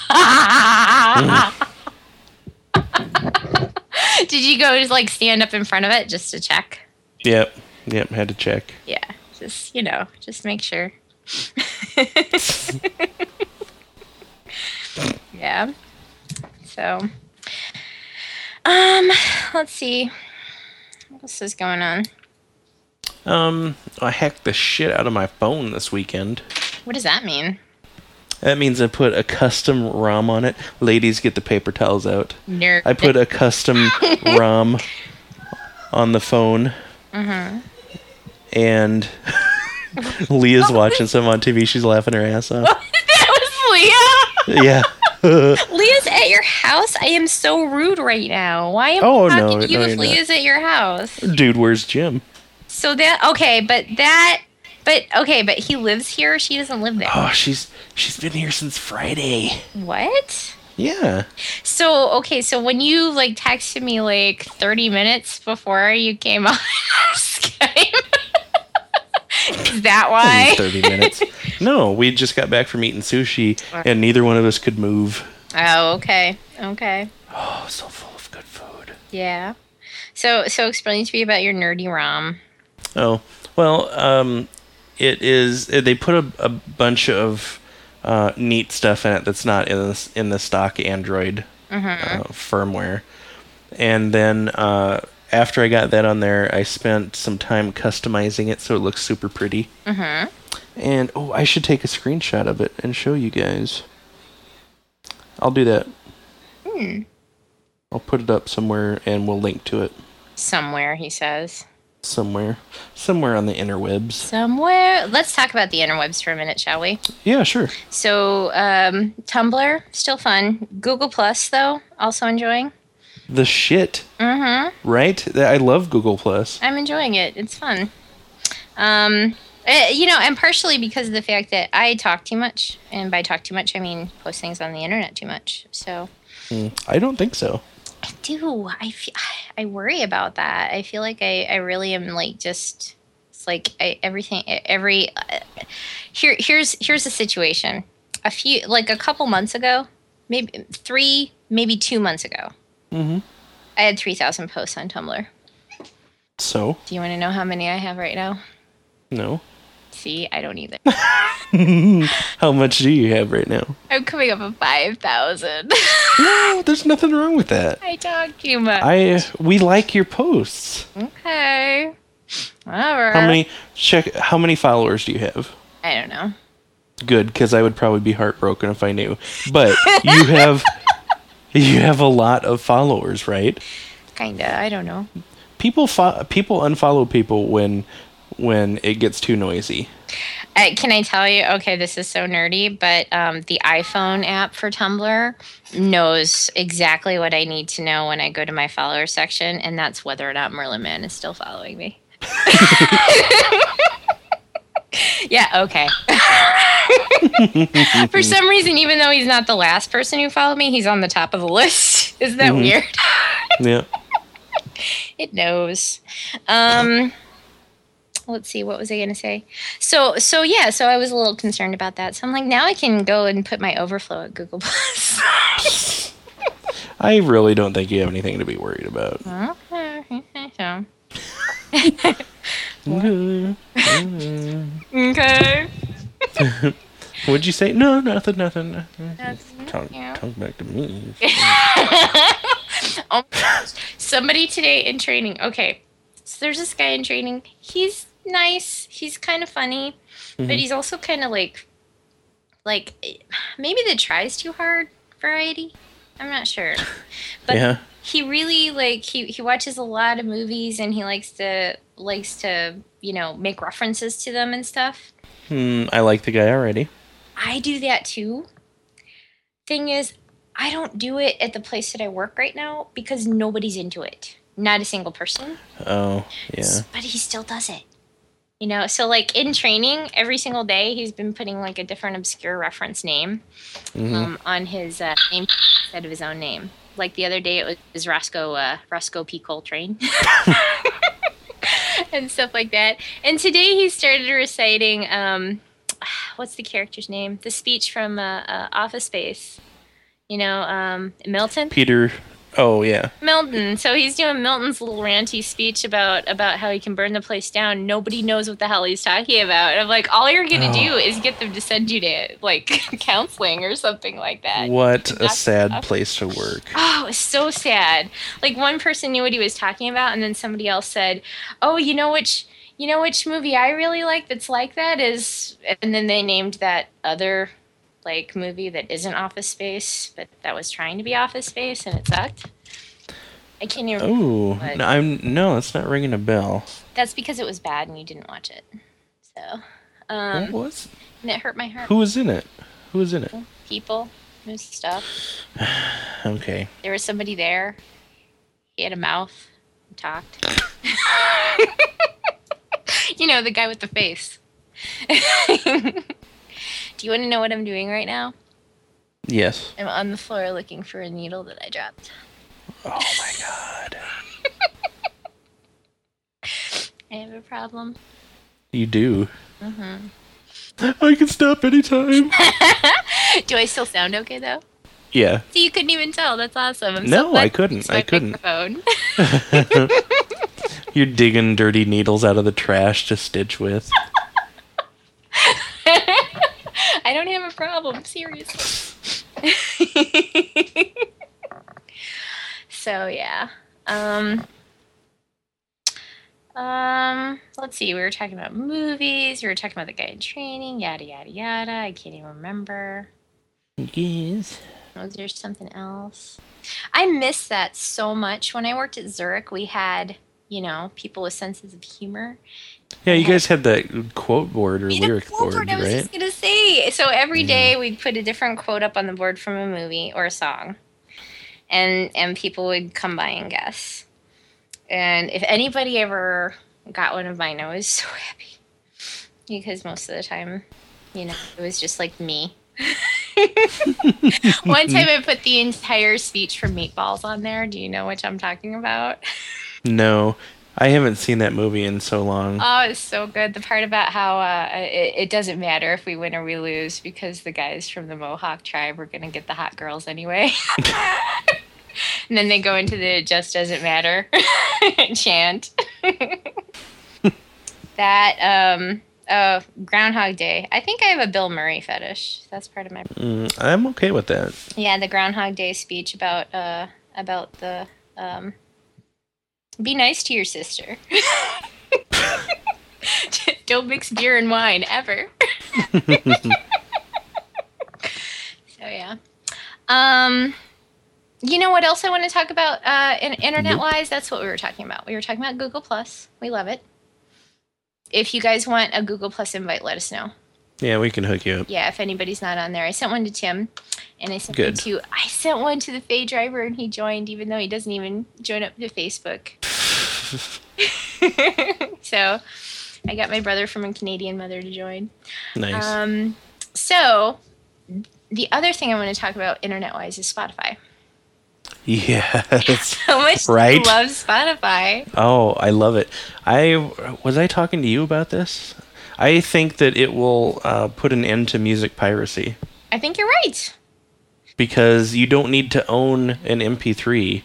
S1: *laughs*
S2: Did you go just like stand up in front of it just to check?
S1: yep, yep, had to check.
S2: Yeah, just you know, just make sure. Yeah. So, um, let's see. What else is going on?
S1: Um, I hacked the shit out of my phone this weekend.
S2: What does that mean?
S1: That means I put a custom ROM on it. Ladies, get the paper towels out.
S2: Nerd.
S1: I put a custom *laughs* ROM on the phone.
S2: Mm-hmm.
S1: And *laughs* Leah's watching some on TV. She's laughing her ass off.
S2: That was Leah.
S1: Yeah. *laughs*
S2: Leah's at your house. I am so rude right now. Why am
S1: Oh,
S2: I
S1: no,
S2: talking to you
S1: no,
S2: if
S1: you're not.
S2: Leah's at your house?
S1: Dude, where's Jim?
S2: So that okay, but that, but okay, but he lives here. She doesn't live there.
S1: Oh, she's she's been here since Friday.
S2: What?
S1: Yeah.
S2: So okay, so when you like texted me like 30 minutes before you came on *laughs* Skype, is that *laughs* why?
S1: 30 minutes. *laughs* No, we just got back from eating sushi and neither one of us could move.
S2: Oh, okay, okay,
S1: Oh, so full of good food.
S2: yeah. So so explain to me about your nerdy ROM.
S1: Oh well, um, it is. They put a, a bunch of uh, neat stuff in it that's not in the in the stock Android uh, firmware, and then uh, after I got that on there, I spent some time customizing it so it looks super pretty.
S2: Mm-hmm.
S1: And oh, I should take a screenshot of it and show you guys. I'll do that.
S2: Hmm.
S1: I'll put it up somewhere and we'll link to it
S2: Somewhere he says.
S1: somewhere, somewhere on the interwebs.
S2: Somewhere. Let's talk about the interwebs for a minute, shall we?
S1: Yeah, sure.
S2: So um, Tumblr still fun. Google Plus though also enjoying.
S1: The shit.
S2: Mm-hmm.
S1: right? I love Google Plus.
S2: I'm enjoying it. It's fun. Um, eh, you know, and partially because of the fact that I talk too much, and by talk too much, I mean post things on the internet too much. So
S1: Mm, I don't think so.
S2: I do. I feel, I worry about that. I feel like I, I really am like just. It's like I, everything. Every uh, here here's here's the situation. A few like a couple months ago, maybe three, maybe two months ago,
S1: Mm-hmm.
S2: I had three thousand posts on Tumblr.
S1: So
S2: Do you want to know how many I have right now?
S1: no.
S2: See, I don't either. *laughs* *laughs*
S1: How much do you have right now?
S2: I'm coming up with five thousand. *laughs*
S1: No, there's nothing wrong with that.
S2: I talk too much.
S1: I we like your posts.
S2: okay. Whatever.
S1: How many check? How many followers do you have?
S2: I don't know.
S1: Good, because I would probably be heartbroken if I knew. But you have *laughs* you have a lot of followers, right?
S2: Kinda. I don't know.
S1: People fo- people unfollow people when when it gets too noisy.
S2: Uh, can I tell you? Okay, this is so nerdy, but um, the iPhone app for Tumblr knows exactly what I need to know when I go to my follower section, and that's whether or not Merlin Mann is still following me. *laughs* *laughs* yeah, okay. *laughs* for some reason, even though he's not the last person who followed me, he's on the top of the list. *laughs* Isn't that
S1: Mhm.
S2: weird?
S1: Yeah. *laughs*
S2: it knows. Um, let's see, what was I going to say? So, so yeah, so I was a little concerned about that. So I'm like, now I can go and put my overflow at Google Plus.
S1: I really don't think you have anything to be worried about.
S2: so, *laughs*
S1: Okay.
S2: okay. *laughs*
S1: What'd you say? No, nothing, nothing. nothing.
S2: Nothing,
S1: Talk,
S2: yeah.
S1: talk back to me. *laughs*
S2: oh. Somebody today in training. Okay. So there's this guy in training. He's nice. He's kind of funny, but
S1: Mhm.
S2: he's also kind of like, like maybe the tries too hard variety. I'm not sure. But
S1: yeah.
S2: he really like he he watches a lot of movies and he likes to likes to you know make references to them and stuff.
S1: Hmm, I like the guy already.
S2: I do that too. Thing is, I don't do it at the place that I work right now because nobody's into it. Not a single person.
S1: Oh, yeah.
S2: But he still does it. You know, so like in training, every single day he's been putting like a different obscure reference name
S1: hmm
S2: um, on his uh, name instead of his own name. Like the other day, it was, was Roscoe uh, Roscoe P. Coltrane. *laughs* *laughs* *laughs* and stuff like that. And today he started reciting, um, *sighs* what's the character's name? The speech from uh, uh, Office Space. You know, um, Milton.
S1: Peter. Oh, yeah.
S2: Milton. So he's doing Milton's little ranty speech about about how he can burn the place down. Nobody knows what the hell he's talking about. And I'm like, all you're gonna do
S1: Oh.
S2: is get them to send you to like *laughs* counseling or something like that.
S1: What a sad
S2: tough.
S1: place to work.
S2: Oh, so sad. Like one person knew what he was talking about, and then somebody else said, "Oh, you know which, you know which movie I really like that's like that is," and then they named that other like movie that isn't Office Space, but that was trying to be Office Space, and it sucked. I can't even.
S1: Oh,
S2: What?
S1: no, I'm no, it's not ringing a bell.
S2: That's because it was bad and you didn't watch it. So, um,
S1: what was?
S2: and it hurt my heart.
S1: Who was in it? Who was in it?
S2: People, new stuff. *sighs*
S1: Okay.
S2: There was somebody there. He had a mouth. and Talked. *laughs* *laughs* you know, the guy with the face. *laughs* Do you want to know what I'm doing right now?
S1: Yes.
S2: I'm on the floor looking for a needle that I dropped.
S1: Oh my god. *laughs*
S2: I have a problem.
S1: You do.
S2: hmm
S1: I can stop anytime. *laughs*
S2: Do I still sound okay though?
S1: Yeah.
S2: See, you couldn't even tell. That's awesome. I'm
S1: No,
S2: so
S1: I couldn't. I couldn't. *laughs* You're digging dirty needles out of the trash to stitch with.
S2: I don't have a problem, seriously. *laughs* so yeah. Um um let's see, we were talking about movies, we were talking about the guy in training, yada yada yada. I can't even remember.
S1: Yes.
S2: Was there something else? I miss that so much. When I worked at Zurich, we had, you know, people with senses of humor.
S1: Yeah, you guys had that quote board or
S2: We had a
S1: lyric
S2: quote
S1: board,
S2: I was
S1: right?
S2: just gonna say. So every day we'd put a different quote up on the board from a movie or a song, and and people would come by and guess. And if anybody ever got one of mine, I was *laughs* so happy because most of the time, you know, it was just like me. *laughs* *laughs* one time I put the entire speech from Meatballs on there. Do you know which I'm talking about?
S1: No, I haven't seen that movie in so long.
S2: Oh, it's so good. The part about how uh, it, it doesn't matter if we win or we lose because the guys from the Mohawk tribe are going to get the hot girls anyway. *laughs* and then they go into the it just doesn't matter *laughs* chant. *laughs* that, um, oh, Groundhog Day. I think I have a Bill Murray fetish. That's part of my.
S1: Mm, I'm okay with that.
S2: Yeah, the Groundhog Day speech about, uh, about the, um, be nice to your sister. *laughs* Don't mix beer and wine ever. *laughs* so yeah. Um you know what else I want to talk about uh in, internet wise? That's what we were talking about. We were talking about Google Plus. We love it. If you guys want a Google Plus invite, let us know
S1: Yeah, we can hook you up.
S2: Yeah, if anybody's not on there, I sent one to Tim, and I sent
S1: Good.
S2: one to I sent one to the Fay driver, and he joined, even though he doesn't even join up to Facebook. *laughs* so, I got my brother from a Canadian mother to join.
S1: Nice.
S2: Um, so the other thing I want to talk about internet-wise is Spotify.
S1: yes. *laughs*
S2: so much
S1: Right?
S2: love Spotify?
S1: Oh, I love it. I was I talking to you about this? I think that it will uh, put an end to music piracy
S2: I think you're right.
S1: because you don't need to own an MP3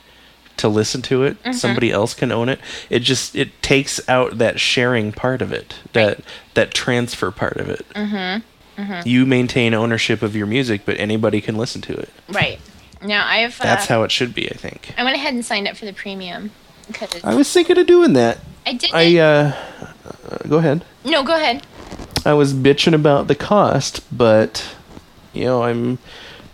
S1: to listen to it.
S2: Mm-hmm.
S1: Somebody else can own it. It just it takes out that sharing part of it, that that transfer part of it. Mm-hmm. You maintain ownership of your music, but anybody can listen to it.
S2: Right. Now I've uh,
S1: That's how it should be, I think.
S2: I went ahead and signed up for the premium
S1: I was thinking of doing that.
S2: I did.
S1: I uh, uh go ahead.
S2: no, go ahead.
S1: I was bitching about the cost, but you know, I'm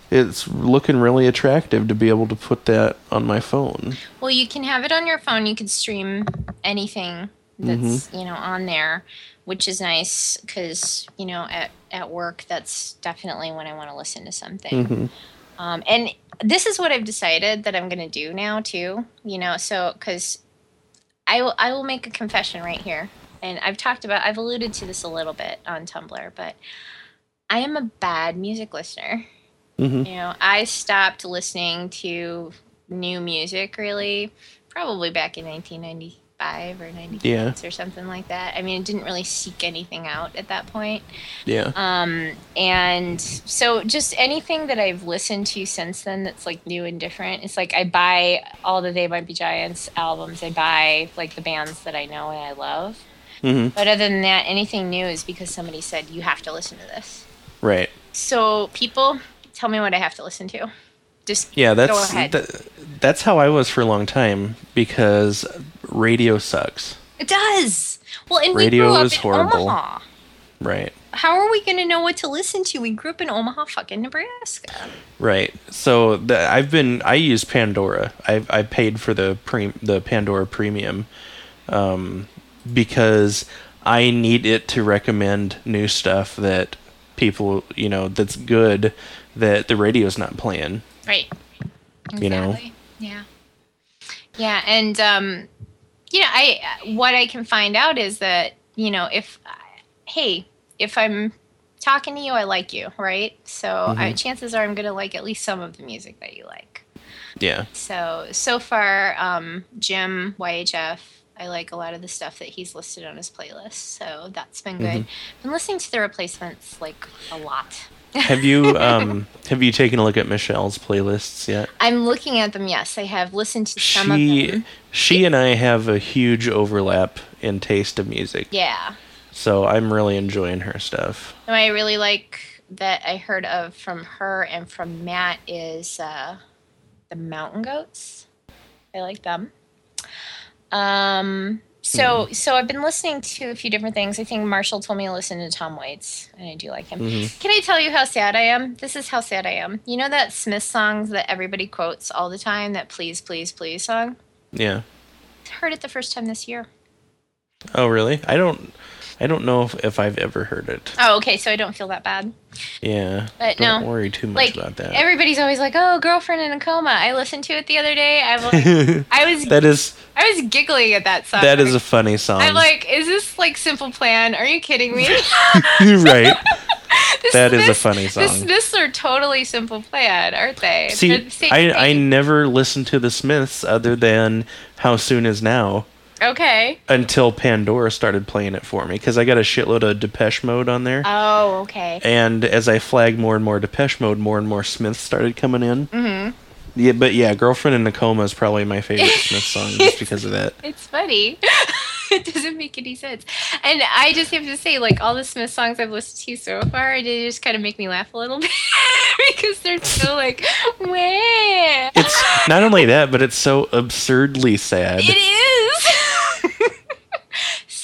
S1: it's looking really attractive to be able to put that on my phone.
S2: Well, you can have it on your phone. You can stream anything that's
S1: Mm-hmm.
S2: you know on there, which is nice because you know at at work that's definitely when I want to listen to something.
S1: Mm-hmm.
S2: Um, and this is what I've decided that I'm going to do now too. You know, so because I will I will make a confession right here, and I've talked about I've alluded to this a little bit on Tumblr, but I am a bad music listener.
S1: Mhm.
S2: You know, I stopped listening to new music really probably back in 1995 or 96
S1: Yeah.
S2: or something like that. I mean, I didn't really seek anything out at that point.
S1: Yeah.
S2: Um, and so just anything that I've listened to since then that's like new and different. It's like I buy all the They Might Be Giants albums. I buy like the bands that I know and I love.
S1: Mhm.
S2: But other than that, anything new is because somebody said you have to listen to this.
S1: Right.
S2: So people, tell me what I have to listen to. Just
S1: Yeah, that's that, that's how I was for a long time because radio sucks.
S2: it does. Well, and
S1: Radio
S2: we grew up
S1: is
S2: in
S1: horrible.
S2: Omaha.
S1: Right.
S2: How are we going to know what to listen to? We grew up in Omaha, fucking Nebraska.
S1: Right. So the, I've been I use Pandora. I I paid for the pre, the Pandora premium um, because I need it to recommend new stuff that people, you know, that's good that the radio's not playing.
S2: Right.
S1: You know?
S2: Exactly. Yeah. Yeah, and um, you know, I what I can find out is that you know if hey if I'm talking to you, I like you, right? So
S1: Mm-hmm.
S2: chances are I'm gonna like at least some of the music that you like.
S1: Yeah.
S2: So so far, um, Jim YHF. I like a lot of the stuff that he's listed on his playlist, so that's been good.
S1: Mm-hmm.
S2: Been listening to the replacements like a lot.
S1: Have you um have you taken a look at Michelle's playlists yet?
S2: I'm looking at them. Yes, I have listened to some of them.
S1: she and I have a huge overlap in taste of music.
S2: Yeah.
S1: So I'm really enjoying her stuff.
S2: What I really like that I heard of from her and from Matt is uh, the Mountain Goats. I like them. Um, so hmm. so I've been listening to a few different things. I think Marshall told me to listen to Tom Waits, and I do like him. Mm-hmm. Can I tell you how sad I am? This is how sad I am. You know that Smith song that everybody quotes all the time, that "Please, Please, Please" song.
S1: Yeah.
S2: I heard it the first time this year.
S1: Oh really? I don't I don't know if, if I've ever heard it.
S2: Oh, okay. So I don't feel that bad.
S1: Yeah.
S2: But no.
S1: don't
S2: no,
S1: worry too much
S2: like
S1: about that.
S2: everybody's always like, "Oh, girlfriend in a coma." I listened to it the other day. I was, *laughs* I was,
S1: that is
S2: I was giggling at that song.
S1: that is a funny song.
S2: I'm like, "Is this like Simple Plan? Are you kidding me?" *laughs* *laughs*
S1: right.
S2: The
S1: That is a
S2: Smiths-
S1: funny
S2: The
S1: song.
S2: Smiths are totally Simple Plan, aren't they?
S1: See,
S2: the
S1: I I never listened to the Smiths other than How Soon Is Now
S2: okay.
S1: until Pandora started playing it for me because I got a shitload of Depeche Mode on there.
S2: Oh, okay.
S1: and as I flagged more and more Depeche Mode, more and more Smiths started coming in. Mm-hmm. Yeah, but yeah, "Girlfriend in a Coma" is probably my favorite Smith song just *laughs* because of that.
S2: It's funny. *laughs* it doesn't make any sense. And I just have to say, like all the Smith songs I've listened to so far, they just kind of make me laugh a little *laughs* bit because they're so like, wah.
S1: It's not only that, but it's so absurdly sad.
S2: It is.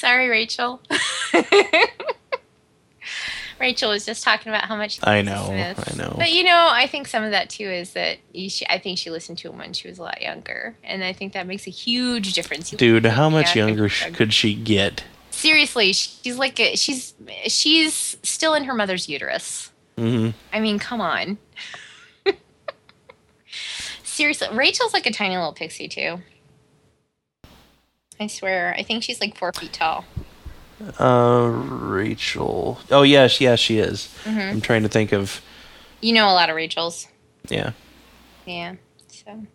S2: Sorry, Rachel. *laughs* Rachel was just talking about how much. she
S1: I know. I know.
S2: But you know, I think some of that too is that you sh- I think she listened to him when she was a lot younger, and I think that makes a huge difference.
S1: Dude, how much younger could she get?
S2: Seriously, she's like a, she's she's still in her mother's uterus.
S1: hmm
S2: I mean, come on. *laughs* Seriously, Rachel's like a tiny little pixie too. I swear, I think she's like four feet tall.
S1: Uh, Rachel. Oh yes, yes she is.
S2: hmm
S1: I'm trying to think of.
S2: You know a lot of Rachels.
S1: Yeah.
S2: Yeah. So.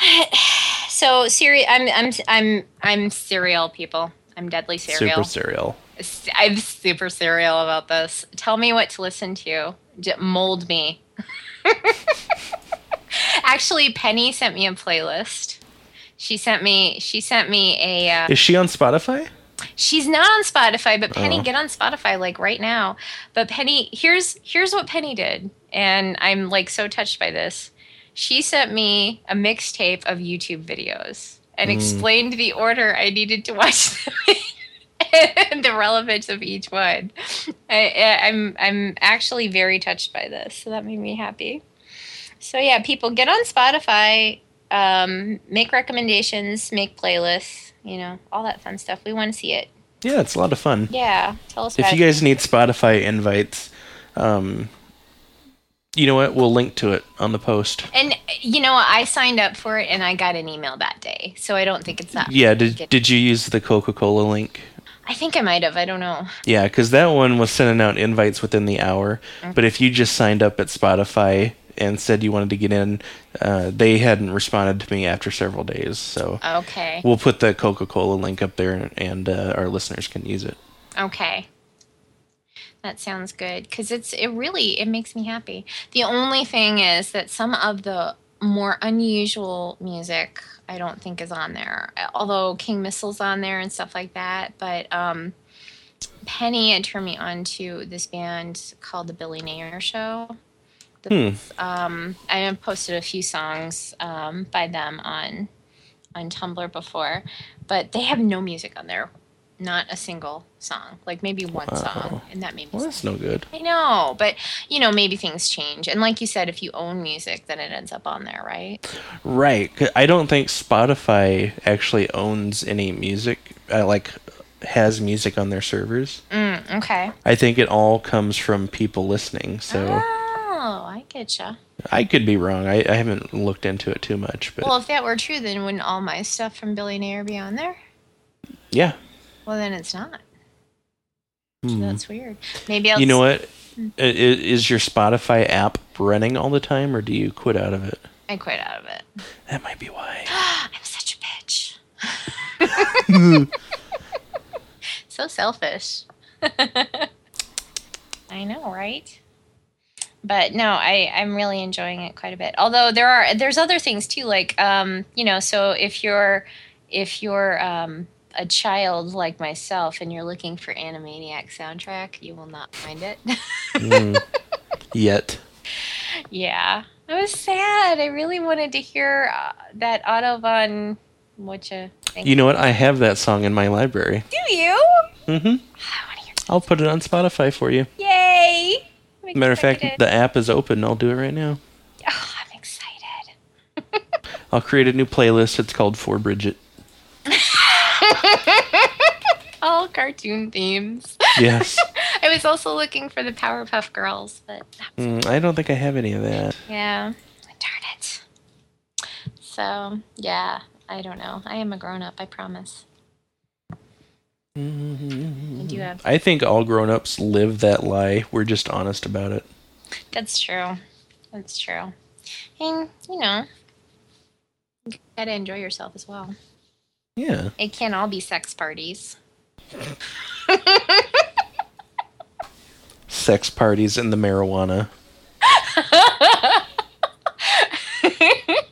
S2: *sighs* So serial. I'm I'm I'm I'm serial people. I'm deadly serial.
S1: Super cereal.
S2: I'm super serial about this. Tell me what to listen to. Mold me. *laughs* Actually, Penny sent me a playlist. She sent me. She sent me a. Uh,
S1: Is she on Spotify?
S2: she's not on Spotify, but Penny,
S1: Oh.
S2: get on Spotify like right now. But Penny, here's here's what Penny did, and I'm like so touched by this. She sent me a mixtape of YouTube videos and
S1: Mm.
S2: explained the order I needed to watch *laughs* them and the relevance of each one. I, I'm I'm actually very touched by this, so that made me happy. So yeah, people get on Spotify, um, make recommendations, make playlists, you know, all that fun stuff. We want to see it.
S1: Yeah, it's a lot of fun.
S2: Yeah, tell us
S1: If you
S2: it.
S1: guys need Spotify invites, um, you know what? We'll link to it on the post.
S2: And you know, I signed up for it and I got an email that day, so I don't think it's that.
S1: Yeah. Did Did you use the Coca Cola link?
S2: I think I might have. I don't know.
S1: Yeah, because that one was sending out invites within the hour. But if you just signed up at Spotify and said you wanted to get in, uh, they hadn't responded to me after several days. So
S2: Okay.
S1: we'll put the Coca Cola link up there, and uh, our listeners can use it.
S2: Okay. That sounds good because it's it really it makes me happy. The only thing is that some of the more unusual music I don't think is on there. Although King Missile's on there and stuff like that, but um Penny had turned me on to this band called the Billy Nayer Show.
S1: Hmm.
S2: Um, I have posted a few songs um, by them on on Tumblr before, but they have no music on there. Not a single song. Like maybe one song, and that made me.
S1: Well, that's no good.
S2: I know, but you know, maybe things change. And like you said, if you own music, then it ends up on there, right?
S1: Right. I don't think Spotify actually owns any music, uh, like has music on their servers.
S2: Mm, okay.
S1: I think it all comes from people listening. So
S2: Oh, I getcha.
S1: I could be wrong. I, I haven't looked into it too much, but
S2: Well, if that were true, then wouldn't all my stuff from Billy Nayer be on there?
S1: yeah.
S2: Well, then it's not.
S1: Hmm.
S2: That's weird. Maybe I'll.
S1: You know what?
S2: Hmm.
S1: I- i- Is your Spotify app running all the time, or do you quit out of it?
S2: I quit out of it.
S1: That might be why. *gasps*
S2: I'm such a bitch. *laughs* *laughs* so selfish. *laughs* I know, right? But no, I I'm really enjoying it quite a bit. Although there are there's other things too, like um, you know, so if you're if you're um a child like myself and you're looking for Animaniac soundtrack, you will not find it.
S1: Hmm. *laughs* Yet.
S2: yeah, I was sad. I really wanted to hear uh, that Autobahn. What you think?
S1: You know what? I have that song in my library.
S2: Do you?
S1: Mm-hmm.
S2: I want to hear.
S1: I'll put it on Spotify for you.
S2: Yay!
S1: Matter of fact, the app is open. I'll do it right now.
S2: oh, I'm excited. *laughs*
S1: I'll create a new playlist. It's called For Bridget. *laughs*
S2: All cartoon themes.
S1: Yes. *laughs*
S2: I was also looking for the Powerpuff Girls, but
S1: Mm, I don't think I have any of that.
S2: yeah, darn it. So yeah, I don't know. I am a grown up. I promise. Mm-hmm. I do have.
S1: I think all grown ups live that lie. We're just honest about it.
S2: That's true. That's true. And you know, you gotta enjoy yourself as well.
S1: Yeah.
S2: It can't all be sex parties. *laughs*
S1: Sex parties and the marijuana. *laughs*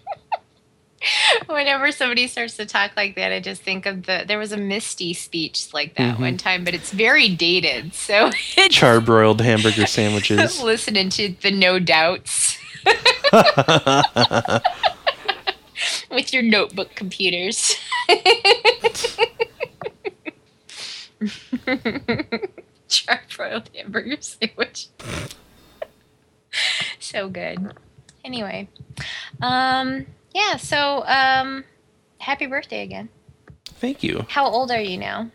S1: *laughs*
S2: Whenever somebody starts to talk like that, I just think of the. There was a Misty speech like that
S1: Mhm.
S2: one time, but it's very dated. So *laughs* it's
S1: Charbroiled hamburger sandwiches. *laughs*
S2: listening to the No Doubts with your notebook computers. Charbroiled hamburger sandwich. so good. Anyway, um, yeah. So, um, happy birthday again.
S1: Thank you.
S2: How old are you now?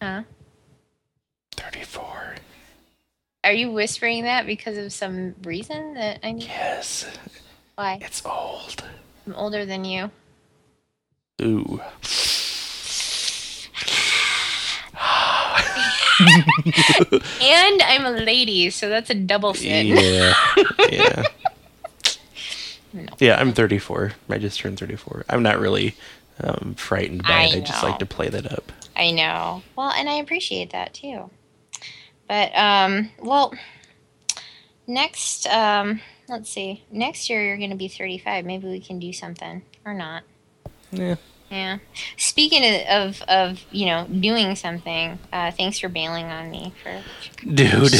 S2: Huh?
S1: 34.
S2: Are you whispering that because of some reason that I need?
S1: Yes,
S2: Why?
S1: it's old.
S2: I'm older than you.
S1: Ooh. *laughs*
S2: And I'm a lady, so that's a double sin.
S1: Yeah. Yeah. *laughs*
S2: No.
S1: Yeah, I'm 34. I just turned 34. I'm not really um, frightened by
S2: I
S1: it. I just
S2: know.
S1: like to play that up.
S2: I know. Well, and I appreciate that too. But um well next um let's see. Next year you're going to be 35. Maybe we can do something or not.
S1: Yeah.
S2: Yeah. Speaking of of, of you know, doing something, uh thanks for bailing on me for
S1: Dude. *laughs*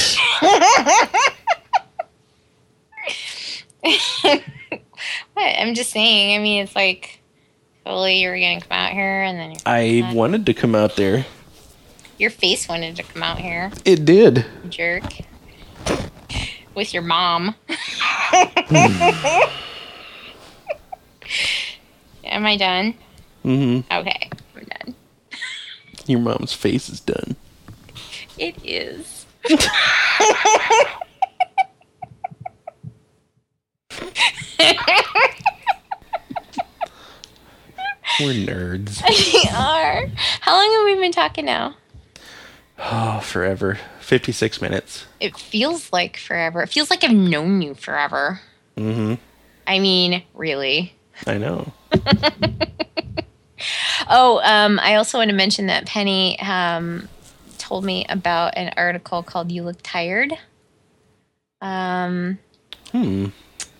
S1: *laughs*
S2: What? I'm just saying. I mean, it's like totally you were going to come out here and then
S1: I wanted to come out there.
S2: your face wanted to come out here,
S1: It did.
S2: jerk. With your mom. Am I done?
S1: hmm
S2: Okay, I'm done.
S1: Your mom's face is done.
S2: It is. *laughs* *laughs*
S1: We're nerds. *laughs*
S2: we are. How long have we been talking now?
S1: Oh, forever. 56 minutes.
S2: It feels like forever. It feels like I've known you forever.
S1: Mm-hmm.
S2: I mean, really.
S1: I know. *laughs*
S2: Oh, um, I also want to mention that Penny um, told me about an article called "You Look Tired" um,
S1: Hmm.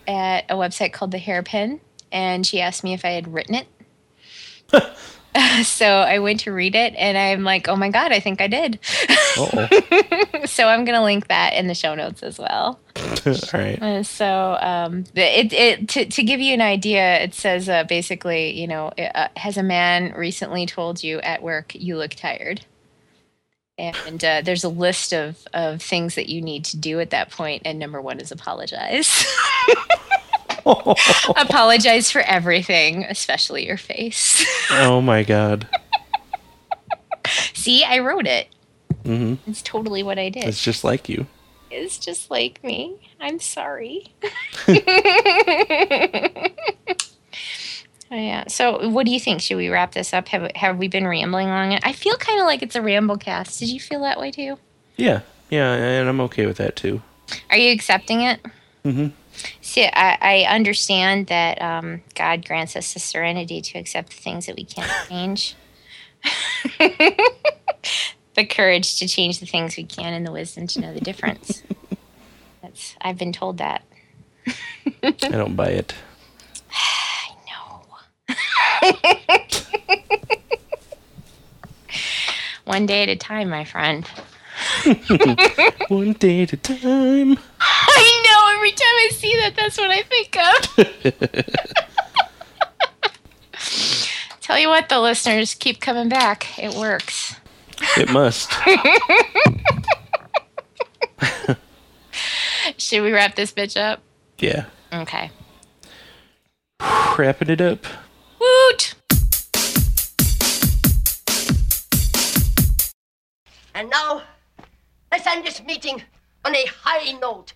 S2: At a website called The Hairpin, and she asked me if I had written it. *laughs* *laughs* so I went to read it, and I'm like, "Oh my god, I think I did." *laughs* So I'm gonna link that in the show notes as well.
S1: All right.
S2: Uh, so um, it, it to, to give you an idea, it says uh, basically, you know, uh, has a man recently told you at work you look tired? And uh, there's a list of, of things that you need to do at that point, and number one is apologize. *laughs* *laughs* apologize for everything, especially your face.
S1: oh my god.
S2: See, I wrote it.
S1: hmm
S2: It's totally what I did.
S1: It's just like you.
S2: It's just like me. I'm sorry. *laughs* Oh, yeah. So, what do you think? Should we wrap this up? Have Have we been rambling on it? I feel kind of like it's a ramble cast. Did you feel that way too?
S1: Yeah. Yeah, and I'm okay with that too.
S2: Are you accepting it?
S1: Mm Mhm.
S2: See, I, I understand that um, God grants us the serenity to accept the things that we can't *laughs* change, *laughs* the courage to change the things we can, and the wisdom to know the difference. *laughs* That's I've been told that.
S1: I don't buy it. *laughs*
S2: One day at a time, my friend. *laughs*
S1: One day at a time.
S2: I know. Every time I see that, that's what I think of. *laughs* Tell you what, the listeners keep coming back. It works.
S1: It must.
S2: Should we wrap this bitch up?
S1: Yeah.
S2: Okay.
S1: Wrapping it up.
S2: Woot!
S3: And now, let's end this meeting on a high note.